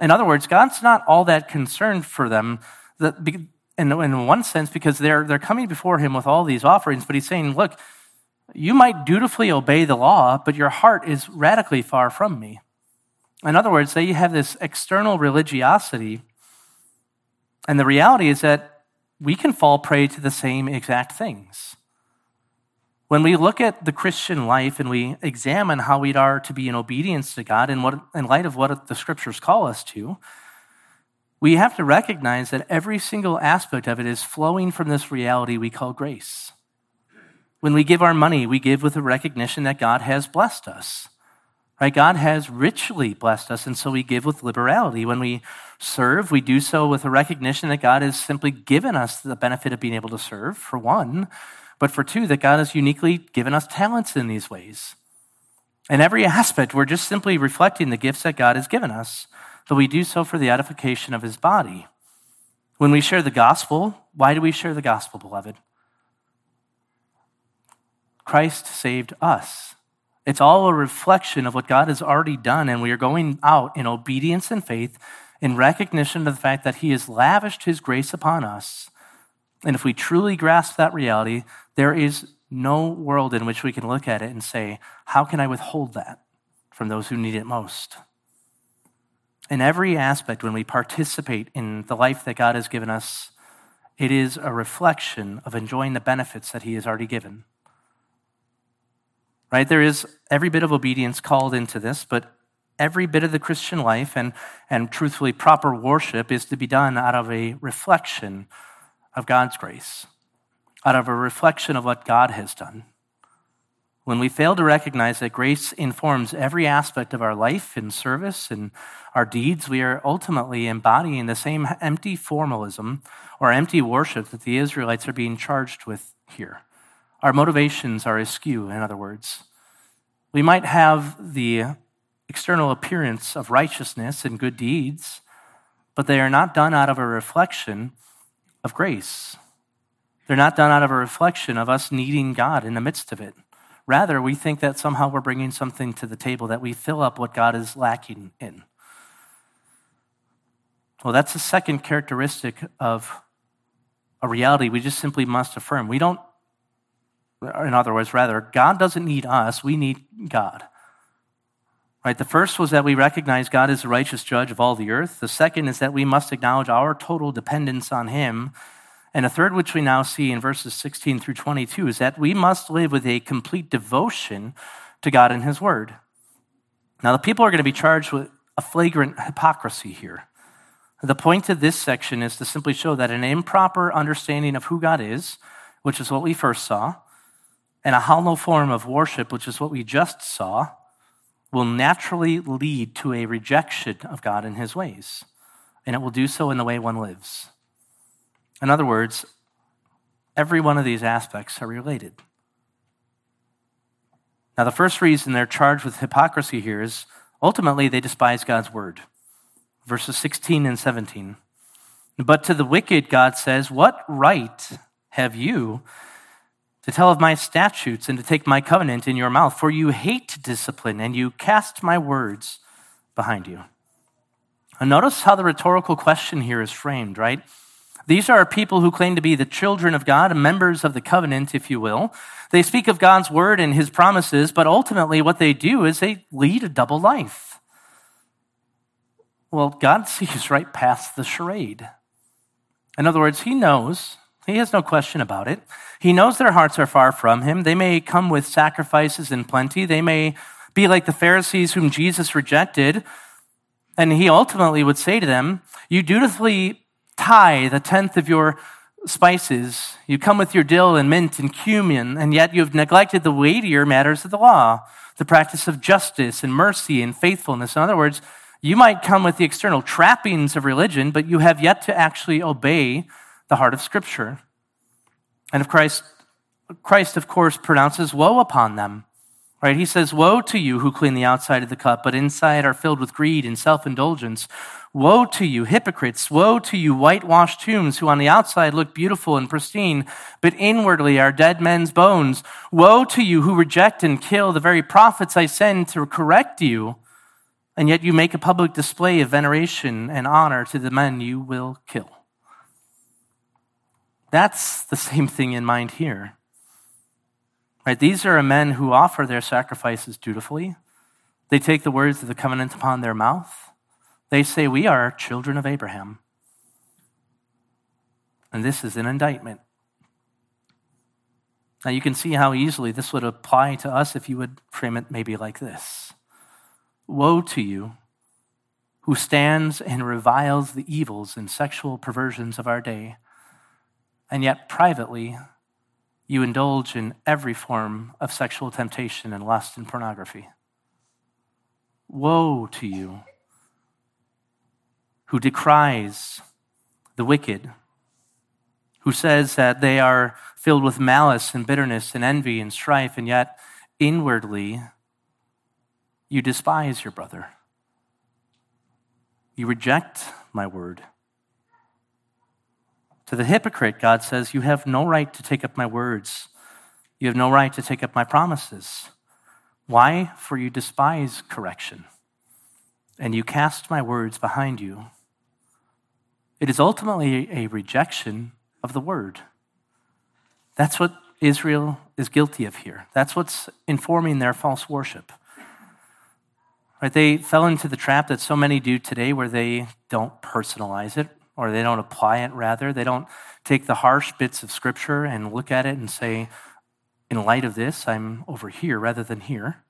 In other words, God's not all that concerned for them that in, in one sense because they're, they're coming before him with all these offerings, but he's saying, Look, you might dutifully obey the law, but your heart is radically far from me. In other words, they have this external religiosity, and the reality is that we can fall prey to the same exact things. When we look at the Christian life and we examine how we are to be in obedience to God in, what, in light of what the scriptures call us to, we have to recognize that every single aspect of it is flowing from this reality we call grace. When we give our money, we give with a recognition that God has blessed us. Right? God has richly blessed us, and so we give with liberality. When we serve, we do so with a recognition that God has simply given us the benefit of being able to serve, for one, but for two, that God has uniquely given us talents in these ways. In every aspect, we're just simply reflecting the gifts that God has given us but we do so for the edification of his body. When we share the gospel, why do we share the gospel, beloved? Christ saved us. It's all a reflection of what God has already done, and we are going out in obedience and faith in recognition of the fact that He has lavished His grace upon us. And if we truly grasp that reality, there is no world in which we can look at it and say, How can I withhold that from those who need it most? In every aspect, when we participate in the life that God has given us, it is a reflection of enjoying the benefits that He has already given. Right? There is every bit of obedience called into this, but every bit of the Christian life and, and truthfully proper worship is to be done out of a reflection of God's grace, out of a reflection of what God has done. When we fail to recognize that grace informs every aspect of our life and service and our deeds, we are ultimately embodying the same empty formalism or empty worship that the Israelites are being charged with here. Our motivations are askew, in other words. We might have the external appearance of righteousness and good deeds, but they are not done out of a reflection of grace. They're not done out of a reflection of us needing God in the midst of it. Rather, we think that somehow we're bringing something to the table, that we fill up what God is lacking in. Well, that's the second characteristic of a reality we just simply must affirm. We don't, in other words, rather, God doesn't need us, we need God. Right? The first was that we recognize God is the righteous judge of all the earth. The second is that we must acknowledge our total dependence on Him and a third, which we now see in verses 16 through 22, is that we must live with a complete devotion to God and His Word. Now, the people are going to be charged with a flagrant hypocrisy here. The point of this section is to simply show that an improper understanding of who God is, which is what we first saw, and a hollow form of worship, which is what we just saw, will naturally lead to a rejection of God and His ways. And it will do so in the way one lives. In other words, every one of these aspects are related. Now, the first reason they're charged with hypocrisy here is ultimately they despise God's word. Verses 16 and 17. But to the wicked, God says, What right have you to tell of my statutes and to take my covenant in your mouth? For you hate discipline and you cast my words behind you. And notice how the rhetorical question here is framed, right? These are people who claim to be the children of God, members of the covenant, if you will. They speak of God's word and his promises, but ultimately what they do is they lead a double life. Well, God sees right past the charade. In other words, he knows, he has no question about it. He knows their hearts are far from him. They may come with sacrifices in plenty. They may be like the Pharisees whom Jesus rejected. And he ultimately would say to them, You dutifully tithe a tenth of your spices. You come with your dill and mint and cumin, and yet you have neglected the weightier matters of the law, the practice of justice and mercy and faithfulness. In other words, you might come with the external trappings of religion, but you have yet to actually obey the heart of Scripture. And of Christ, Christ, of course, pronounces woe upon them. Right? He says, Woe to you who clean the outside of the cup, but inside are filled with greed and self indulgence. Woe to you, hypocrites! Woe to you, whitewashed tombs, who on the outside look beautiful and pristine, but inwardly are dead men's bones. Woe to you who reject and kill the very prophets I send to correct you, and yet you make a public display of veneration and honor to the men you will kill. That's the same thing in mind here. Right? These are men who offer their sacrifices dutifully. They take the words of the covenant upon their mouth. They say, We are children of Abraham. And this is an indictment. Now, you can see how easily this would apply to us if you would frame it maybe like this Woe to you who stands and reviles the evils and sexual perversions of our day, and yet privately you indulge in every form of sexual temptation and lust and pornography. Woe to you who decries the wicked, who says that they are filled with malice and bitterness and envy and strife, and yet inwardly you despise your brother. You reject my word. To the hypocrite, God says, You have no right to take up my words. You have no right to take up my promises. Why? For you despise correction, and you cast my words behind you. It is ultimately a rejection of the word. That's what Israel is guilty of here. That's what's informing their false worship. Right? They fell into the trap that so many do today where they don't personalize it or they don't apply it, rather. They don't take the harsh bits of scripture and look at it and say, in light of this, I'm over here rather than here.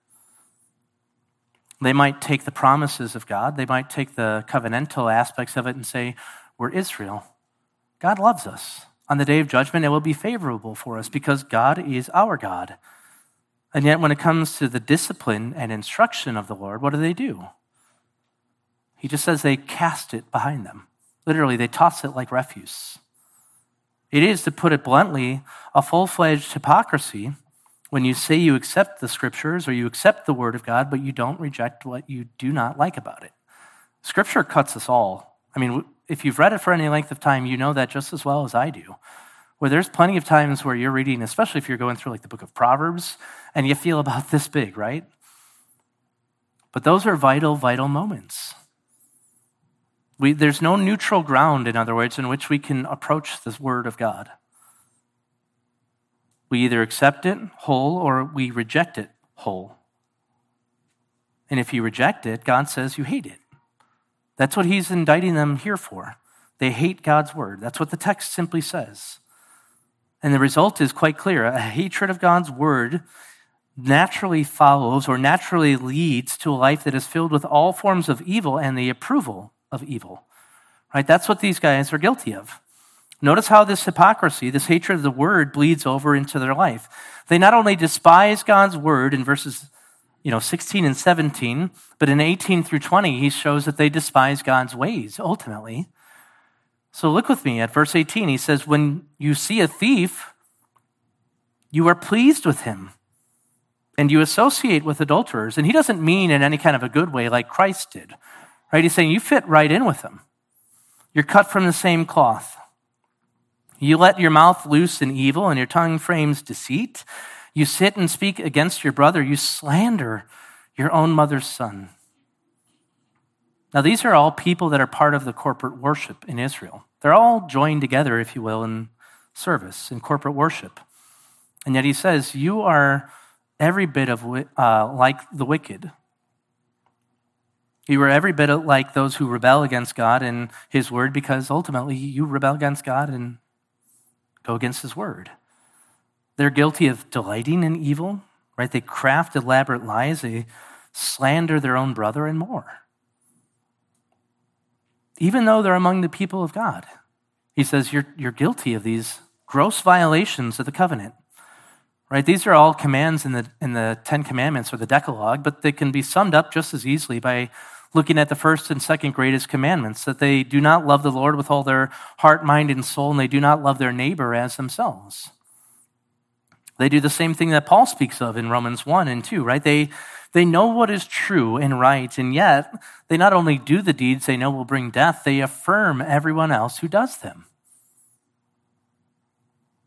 They might take the promises of God, they might take the covenantal aspects of it and say, We're Israel. God loves us. On the day of judgment, it will be favorable for us because God is our God. And yet, when it comes to the discipline and instruction of the Lord, what do they do? He just says they cast it behind them. Literally, they toss it like refuse. It is, to put it bluntly, a full fledged hypocrisy when you say you accept the scriptures or you accept the word of God, but you don't reject what you do not like about it. Scripture cuts us all. I mean, if you've read it for any length of time, you know that just as well as I do. Where there's plenty of times where you're reading, especially if you're going through like the book of Proverbs, and you feel about this big, right? But those are vital, vital moments. We, there's no neutral ground, in other words, in which we can approach the Word of God. We either accept it whole or we reject it whole. And if you reject it, God says you hate it. That's what He's indicting them here for. They hate God's Word. That's what the text simply says. And the result is quite clear a hatred of God's Word naturally follows or naturally leads to a life that is filled with all forms of evil and the approval of evil. Right? That's what these guys are guilty of. Notice how this hypocrisy, this hatred of the word, bleeds over into their life. They not only despise God's word in verses you know, 16 and 17, but in 18 through 20, he shows that they despise God's ways ultimately. So look with me at verse 18. He says, When you see a thief You are pleased with him and you associate with adulterers. And he doesn't mean in any kind of a good way like Christ did, right? He's saying you fit right in with them. You're cut from the same cloth. You let your mouth loose in evil and your tongue frames deceit. You sit and speak against your brother. You slander your own mother's son. Now, these are all people that are part of the corporate worship in Israel. They're all joined together, if you will, in service, in corporate worship. And yet he says, You are every bit of uh, like the wicked. You are every bit like those who rebel against God and his word because ultimately you rebel against God and go against his word. They're guilty of delighting in evil, right? They craft elaborate lies, they slander their own brother, and more. Even though they're among the people of God, he says you're, you're guilty of these gross violations of the covenant. Right? These are all commands in the, in the Ten Commandments or the Decalogue, but they can be summed up just as easily by looking at the first and second greatest commandments that they do not love the Lord with all their heart, mind, and soul, and they do not love their neighbor as themselves. They do the same thing that Paul speaks of in Romans 1 and 2, right? They, they know what is true and right, and yet they not only do the deeds they know will bring death, they affirm everyone else who does them.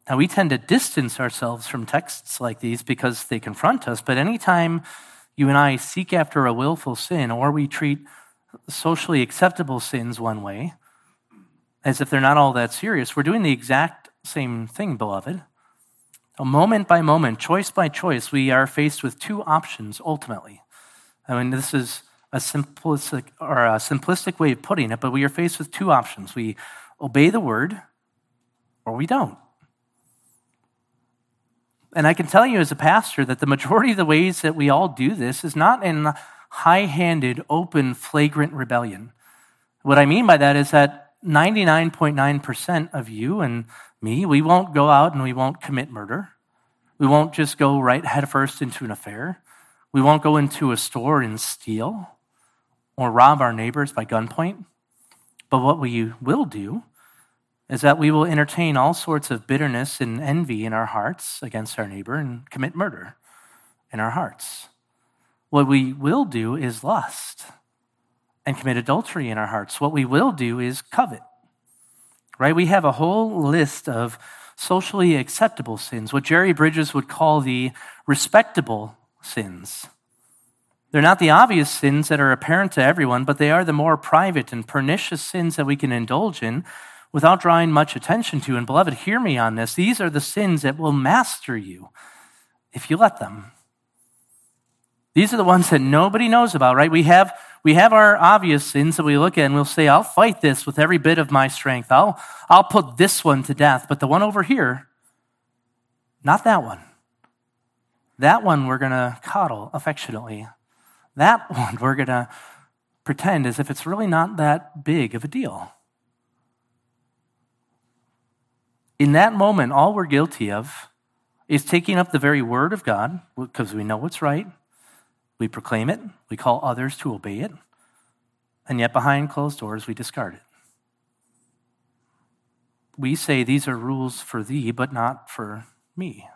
Now, we tend to distance ourselves from texts like these because they confront us, but anytime you and I seek after a willful sin or we treat socially acceptable sins one way, as if they're not all that serious, we're doing the exact same thing, beloved. A moment by moment, choice by choice, we are faced with two options ultimately. I mean, this is a simplistic or a simplistic way of putting it, but we are faced with two options. We obey the word or we don't. And I can tell you as a pastor that the majority of the ways that we all do this is not in high handed, open, flagrant rebellion. What I mean by that is that 99.9% of you and me, we won't go out and we won't commit murder. We won't just go right headfirst into an affair. We won't go into a store and steal or rob our neighbors by gunpoint. But what we will do is that we will entertain all sorts of bitterness and envy in our hearts against our neighbor and commit murder in our hearts. What we will do is lust and commit adultery in our hearts. What we will do is covet. Right? We have a whole list of socially acceptable sins, what Jerry Bridges would call the respectable sins. They're not the obvious sins that are apparent to everyone, but they are the more private and pernicious sins that we can indulge in without drawing much attention to. And beloved, hear me on this. These are the sins that will master you if you let them. These are the ones that nobody knows about, right? We have, we have our obvious sins that we look at and we'll say, I'll fight this with every bit of my strength. I'll, I'll put this one to death. But the one over here, not that one. That one we're going to coddle affectionately. That one we're going to pretend as if it's really not that big of a deal. In that moment, all we're guilty of is taking up the very word of God because we know what's right. We proclaim it, we call others to obey it, and yet behind closed doors, we discard it. We say these are rules for thee, but not for me.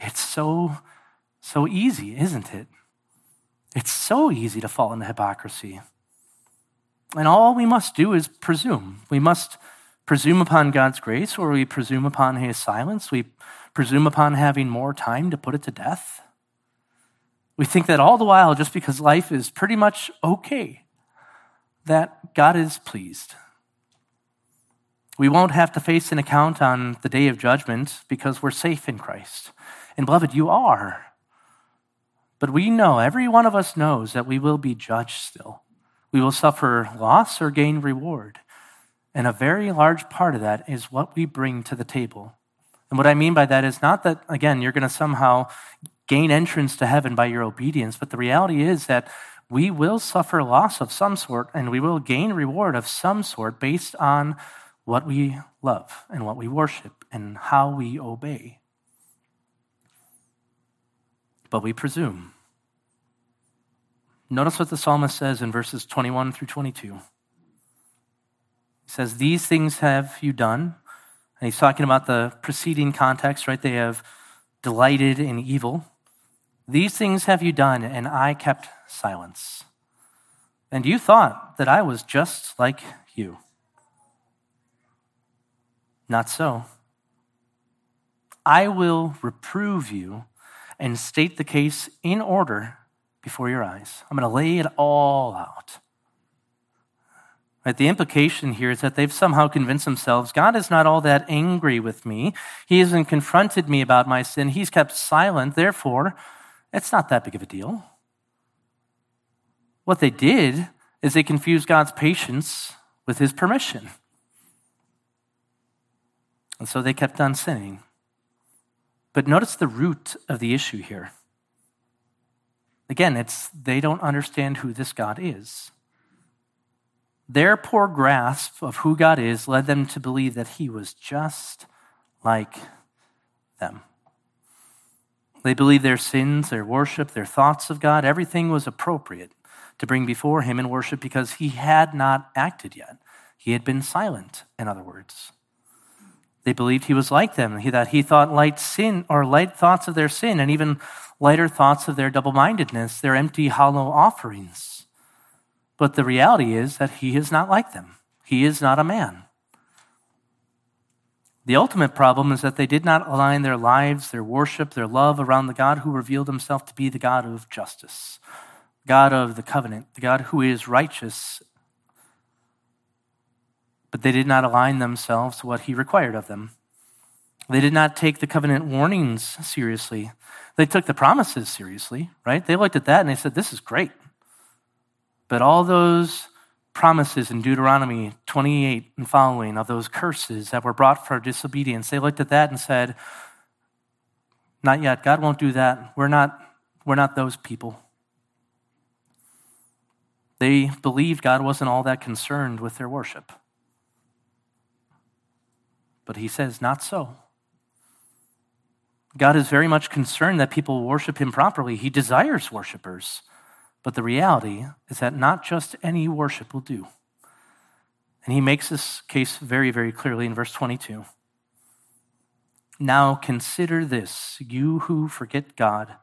It's so, so easy, isn't it? It's so easy to fall into hypocrisy. And all we must do is presume. We must presume upon God's grace or we presume upon his silence. We presume upon having more time to put it to death. We think that all the while, just because life is pretty much okay, that God is pleased. We won't have to face an account on the day of judgment because we're safe in Christ. And beloved, you are. But we know, every one of us knows that we will be judged still. We will suffer loss or gain reward. And a very large part of that is what we bring to the table. And what I mean by that is not that, again, you're going to somehow gain entrance to heaven by your obedience, but the reality is that we will suffer loss of some sort and we will gain reward of some sort based on what we love and what we worship and how we obey. But we presume. Notice what the psalmist says in verses 21 through 22 says, These things have you done, And he's talking about the preceding context, right? They have delighted in evil. These things have you done, and I kept silence. And you thought that I was just like you. Not so. I will reprove you and state the case in order before your eyes. I'm going to lay it all out. Right, the implication here is that they've somehow convinced themselves God is not all that angry with me. He hasn't confronted me about my sin. He's kept silent. Therefore, it's not that big of a deal. What they did is they confused God's patience with his permission. And so they kept on sinning. But notice the root of the issue here. Again, it's they don't understand who this God is. Their poor grasp of who God is led them to believe that he was just like them. They believed their sins, their worship, their thoughts of God, everything was appropriate to bring before him in worship because he had not acted yet. He had been silent, in other words. They believed he was like them, that he thought light sin or light thoughts of their sin and even lighter thoughts of their double mindedness, their empty, hollow offerings. But the reality is that he is not like them. He is not a man. The ultimate problem is that they did not align their lives, their worship, their love around the God who revealed himself to be the God of justice, God of the covenant, the God who is righteous. But they did not align themselves to what he required of them. They did not take the covenant warnings seriously. They took the promises seriously, right? They looked at that and they said, This is great. But all those promises in Deuteronomy 28 and following of those curses that were brought for disobedience, they looked at that and said, Not yet. God won't do that. We're not, we're not those people. They believed God wasn't all that concerned with their worship. But he says, Not so. God is very much concerned that people worship him properly. He desires worshipers. But the reality is that not just any worship will do. And he makes this case very, very clearly in verse 22. Now consider this, you who forget God,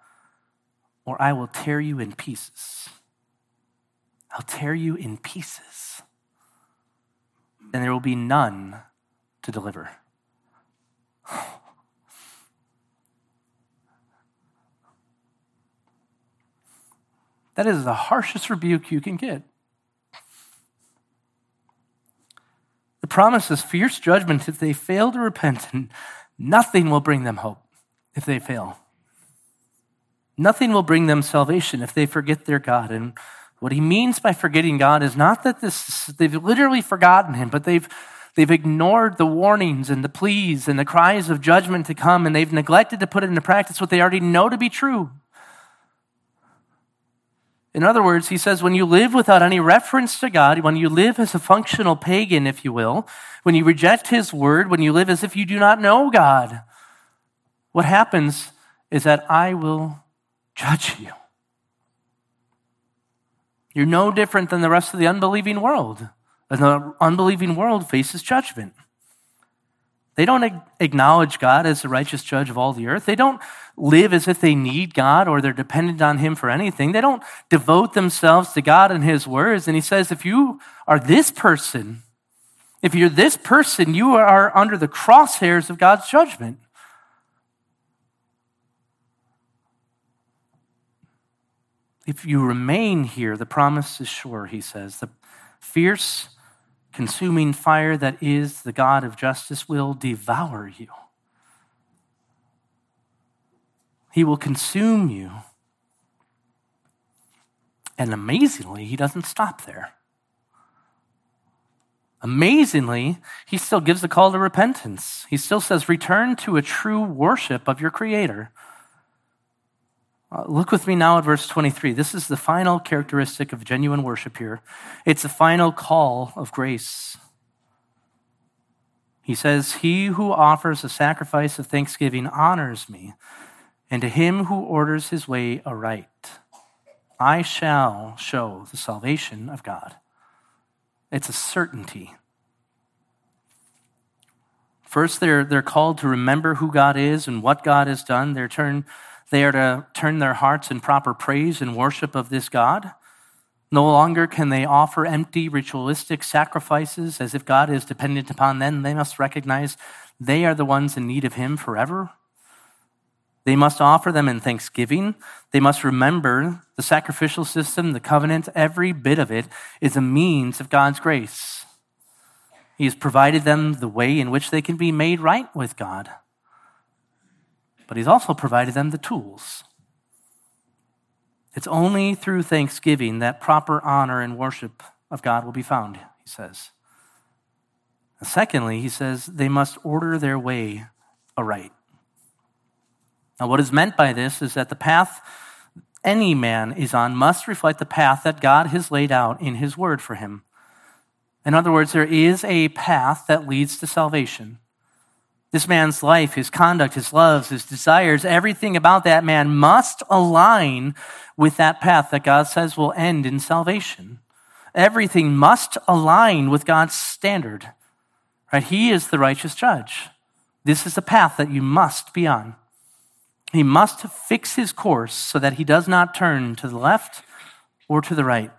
or I will tear you in pieces. I'll tear you in pieces, and there will be none to deliver. That is the harshest rebuke you can get. The promise is fierce judgment if they fail to repent, and nothing will bring them hope if they fail. Nothing will bring them salvation if they forget their God. And what he means by forgetting God is not that this, they've literally forgotten him, but they've, they've ignored the warnings and the pleas and the cries of judgment to come, and they've neglected to put into practice what they already know to be true. In other words, he says when you live without any reference to God, when you live as a functional pagan, if you will, when you reject his word, when you live as if you do not know God, what happens is that I will judge you. You're no different than the rest of the unbelieving world. The unbelieving world faces judgment. They don't acknowledge God as the righteous judge of all the earth. They don't live as if they need God or they're dependent on Him for anything. They don't devote themselves to God and His words. And He says, if you are this person, if you're this person, you are under the crosshairs of God's judgment. If you remain here, the promise is sure, he says. The fierce consuming fire that is the God of justice will devour you. He will consume you. And amazingly, he doesn't stop there. Amazingly, he still gives the call to repentance. He still says, Return to a true worship of your Creator. Uh, look with me now at verse 23. This is the final characteristic of genuine worship here. It's the final call of grace. He says, He who offers a sacrifice of thanksgiving honors me, and to him who orders his way aright, I shall show the salvation of God. It's a certainty. First, they're, they're called to remember who God is and what God has done. They're turn, they are to turn their hearts in proper praise and worship of this God. No longer can they offer empty ritualistic sacrifices as if God is dependent upon them. They must recognize they are the ones in need of Him forever. They must offer them in thanksgiving. They must remember the sacrificial system, the covenant, every bit of it is a means of God's grace. He has provided them the way in which they can be made right with God. But He's also provided them the tools it's only through thanksgiving that proper honor and worship of God will be found, he says. Secondly, he says they must order their way aright. Now, what is meant by this is that the path any man is on must reflect the path that God has laid out in his word for him. In other words, there is a path that leads to salvation. This man's life, his conduct, his loves, his desires, everything about that man must align with that path that God says will end in salvation. Everything must align with God's standard. Right? He is the righteous judge. This is the path that you must be on. He must fix his course so that he does not turn to the left or to the right.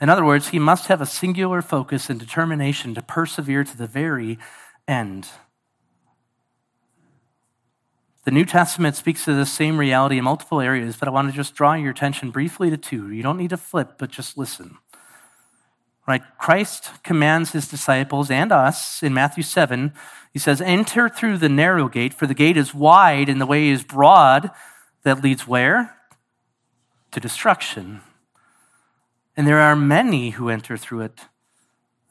In other words, he must have a singular focus and determination to persevere to the very end. The New Testament speaks to the same reality in multiple areas, but I want to just draw your attention briefly to two. You don't need to flip, but just listen. Right? Christ commands his disciples and us in Matthew 7. He says, Enter through the narrow gate, for the gate is wide and the way is broad that leads where? To destruction. And there are many who enter through it.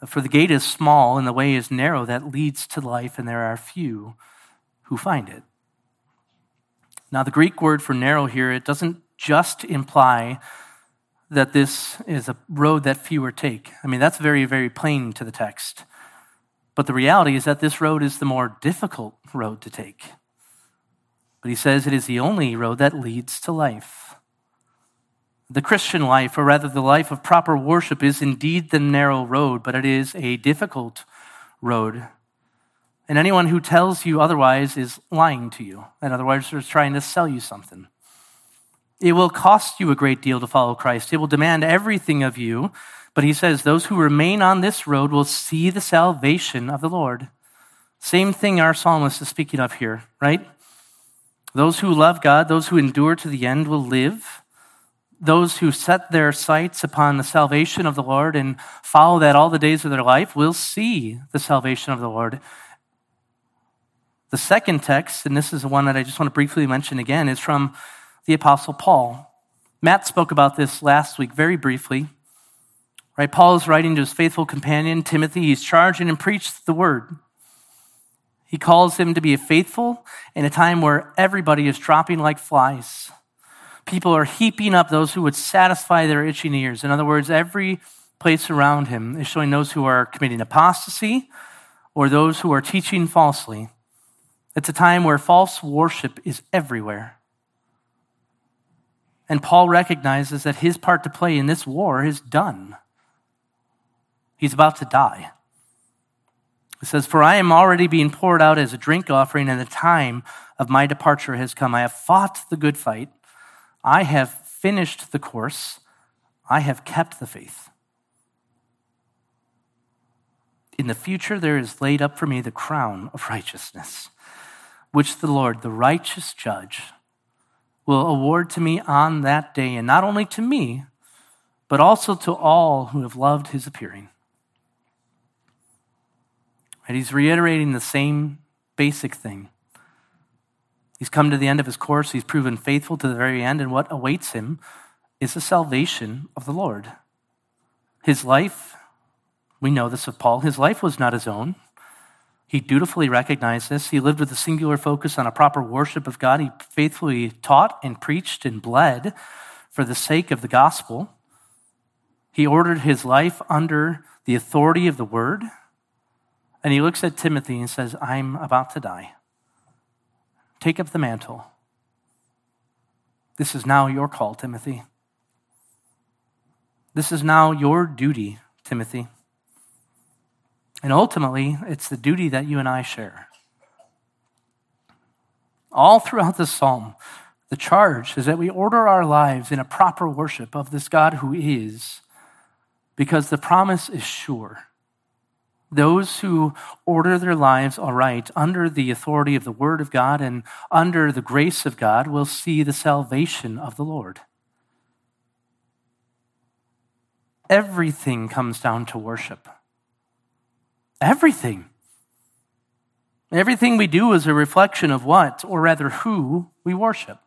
For the gate is small and the way is narrow that leads to life, and there are few who find it. Now, the Greek word for narrow here, it doesn't just imply that this is a road that fewer take. I mean, that's very, very plain to the text. But the reality is that this road is the more difficult road to take. But he says it is the only road that leads to life. The Christian life, or rather the life of proper worship, is indeed the narrow road, but it is a difficult road. And anyone who tells you otherwise is lying to you. In other words, they're trying to sell you something. It will cost you a great deal to follow Christ. It will demand everything of you. But he says, those who remain on this road will see the salvation of the Lord. Same thing our psalmist is speaking of here, right? Those who love God, those who endure to the end will live those who set their sights upon the salvation of the Lord and follow that all the days of their life will see the salvation of the Lord. The second text, and this is the one that I just want to briefly mention again, is from the Apostle Paul. Matt spoke about this last week very briefly. Right? Paul is writing to his faithful companion, Timothy. He's charging and preached the word. He calls him to be faithful in a time where everybody is dropping like flies people are heaping up those who would satisfy their itching ears. In other words, every place around him is showing those who are committing apostasy or those who are teaching falsely. It's a time where false worship is everywhere. And Paul recognizes that his part to play in this war is done. He's about to die. It says, For I am already being poured out as a drink offering, and the time of my departure has come. I have fought the good fight. I have finished the course, I have kept the faith. In the future, there is laid up for me the crown of righteousness, which the Lord, the righteous judge, will award to me on that day, and not only to me, but also to all who have loved his appearing. And he's reiterating the same basic thing He's come to the end of his course. He's proven faithful to the very end. And what awaits him is the salvation of the Lord. His life, we know this of Paul, his life was not his own. He dutifully recognized this. He lived with a singular focus on a proper worship of God. He faithfully taught and preached and bled for the sake of the gospel. He ordered his life under the authority of the word. And he looks at Timothy and says, I'm about to die. Take up the mantle. This is now your call, Timothy. This is now your duty, Timothy. And ultimately, it's the duty that you and I share. All throughout this psalm, the charge is that we order our lives in a proper worship of this God who is, because the promise is sure. Those who order their lives aright under the authority of the Word of God and under the grace of God will see the salvation of the Lord. Everything comes down to worship. Everything. Everything we do is a reflection of what, or rather, who we worship.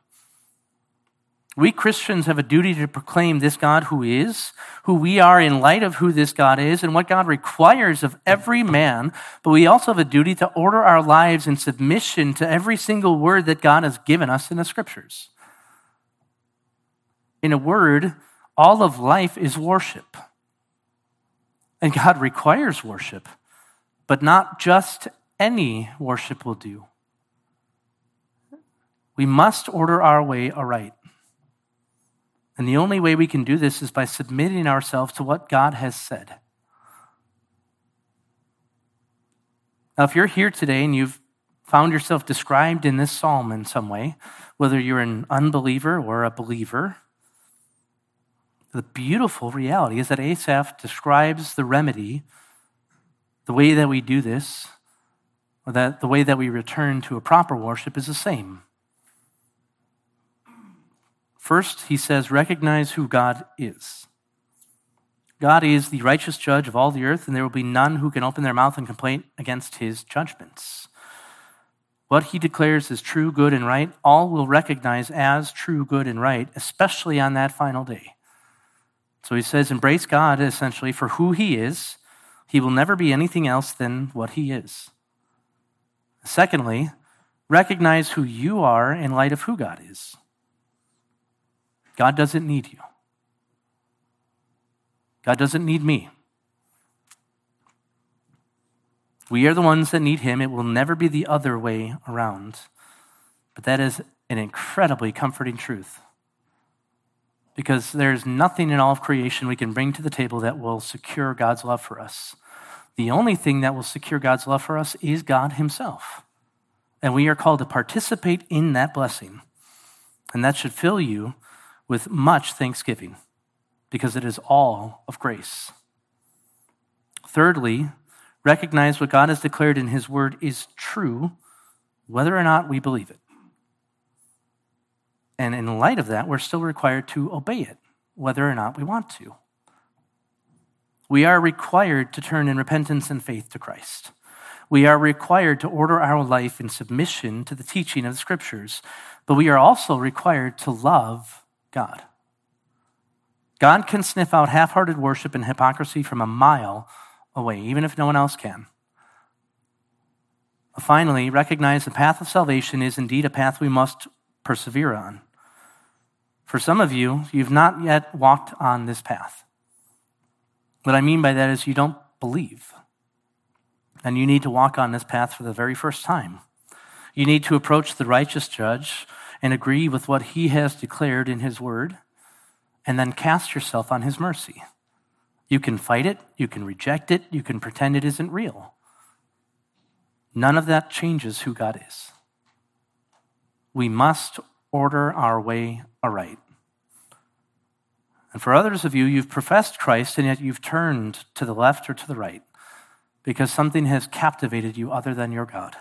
We Christians have a duty to proclaim this God who is, who we are in light of who this God is, and what God requires of every man. But we also have a duty to order our lives in submission to every single word that God has given us in the scriptures. In a word, all of life is worship. And God requires worship, but not just any worship will do. We must order our way aright. And the only way we can do this is by submitting ourselves to what God has said. Now, if you're here today and you've found yourself described in this psalm in some way, whether you're an unbeliever or a believer, the beautiful reality is that Asaph describes the remedy, the way that we do this, or that the way that we return to a proper worship is the same. First, he says, recognize who God is. God is the righteous judge of all the earth, and there will be none who can open their mouth and complain against his judgments. What he declares is true, good, and right, all will recognize as true, good, and right, especially on that final day. So he says, embrace God essentially for who he is. He will never be anything else than what he is. Secondly, recognize who you are in light of who God is. God doesn't need you. God doesn't need me. We are the ones that need him. It will never be the other way around. But that is an incredibly comforting truth because there's nothing in all of creation we can bring to the table that will secure God's love for us. The only thing that will secure God's love for us is God Himself. And we are called to participate in that blessing. And that should fill you with much thanksgiving because it is all of grace. Thirdly, recognize what God has declared in His Word is true, whether or not we believe it. And in light of that, we're still required to obey it, whether or not we want to. We are required to turn in repentance and faith to Christ. We are required to order our life in submission to the teaching of the Scriptures, but we are also required to love God. God can sniff out half hearted worship and hypocrisy from a mile away, even if no one else can. Finally, recognize the path of salvation is indeed a path we must persevere on. For some of you, you've not yet walked on this path. What I mean by that is you don't believe. And you need to walk on this path for the very first time. You need to approach the righteous judge and agree with what he has declared in his word, and then cast yourself on his mercy. You can fight it, you can reject it, you can pretend it isn't real. None of that changes who God is. We must order our way aright. And for others of you, you've professed Christ and yet you've turned to the left or to the right because something has captivated you other than your God.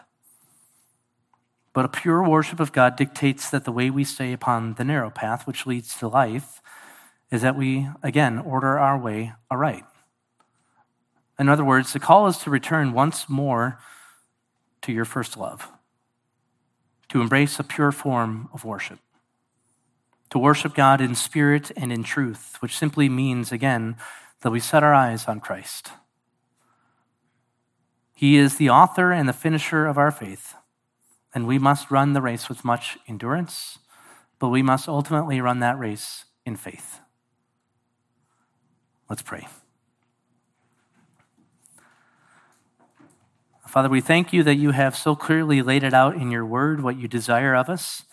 But a pure worship of God dictates that the way we stay upon the narrow path, which leads to life, is that we, again, order our way aright. In other words, the call is to return once more to your first love to embrace a pure form of worship, to worship God in spirit and in truth, which simply means, again, that we set our eyes on Christ. He is the author and the finisher of our faith, and we must run the race with much endurance, but we must ultimately run that race in faith. Let's pray. Father, we thank you that you have so clearly laid it out in your word what you desire of us.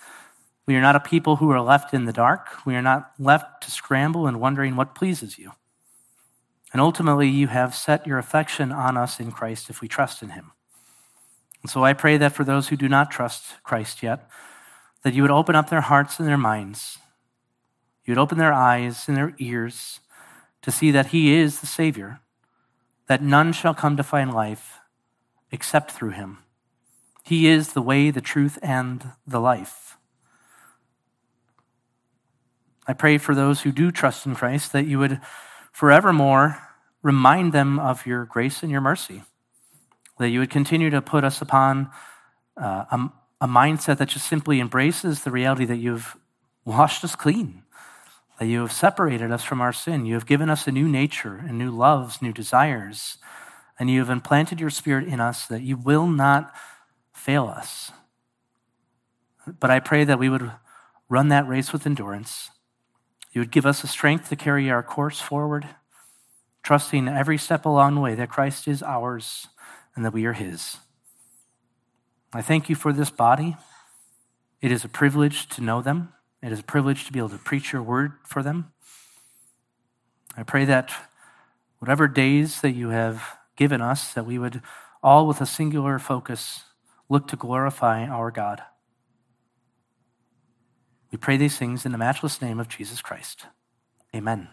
We are not a people who are left in the dark. We are not left to scramble and wondering what pleases you. And ultimately, you have set your affection on us in Christ if we trust in him. And so I pray that for those who do not trust Christ yet, that you would open up their hearts and their minds. You would open their eyes and their ears to see that he is the Savior, that none shall come to find life except through him. He is the way, the truth, and the life. I pray for those who do trust in Christ that you would forevermore remind them of your grace and your mercy, that you would continue to put us upon uh, a, a mindset that just simply embraces the reality that you've washed us clean, that you have separated us from our sin. You have given us a new nature and new loves, new desires, and you have implanted your spirit in us that you will not fail us. But I pray that we would run that race with endurance. You would give us the strength to carry our course forward, trusting every step along the way that Christ is ours and that we are his. I thank you for this body. It is a privilege to know them. It is a privilege to be able to preach your word for them. I pray that whatever days that you have given us, that we would all with a singular focus look to glorify our God. We pray these things in the matchless name of Jesus Christ. Amen.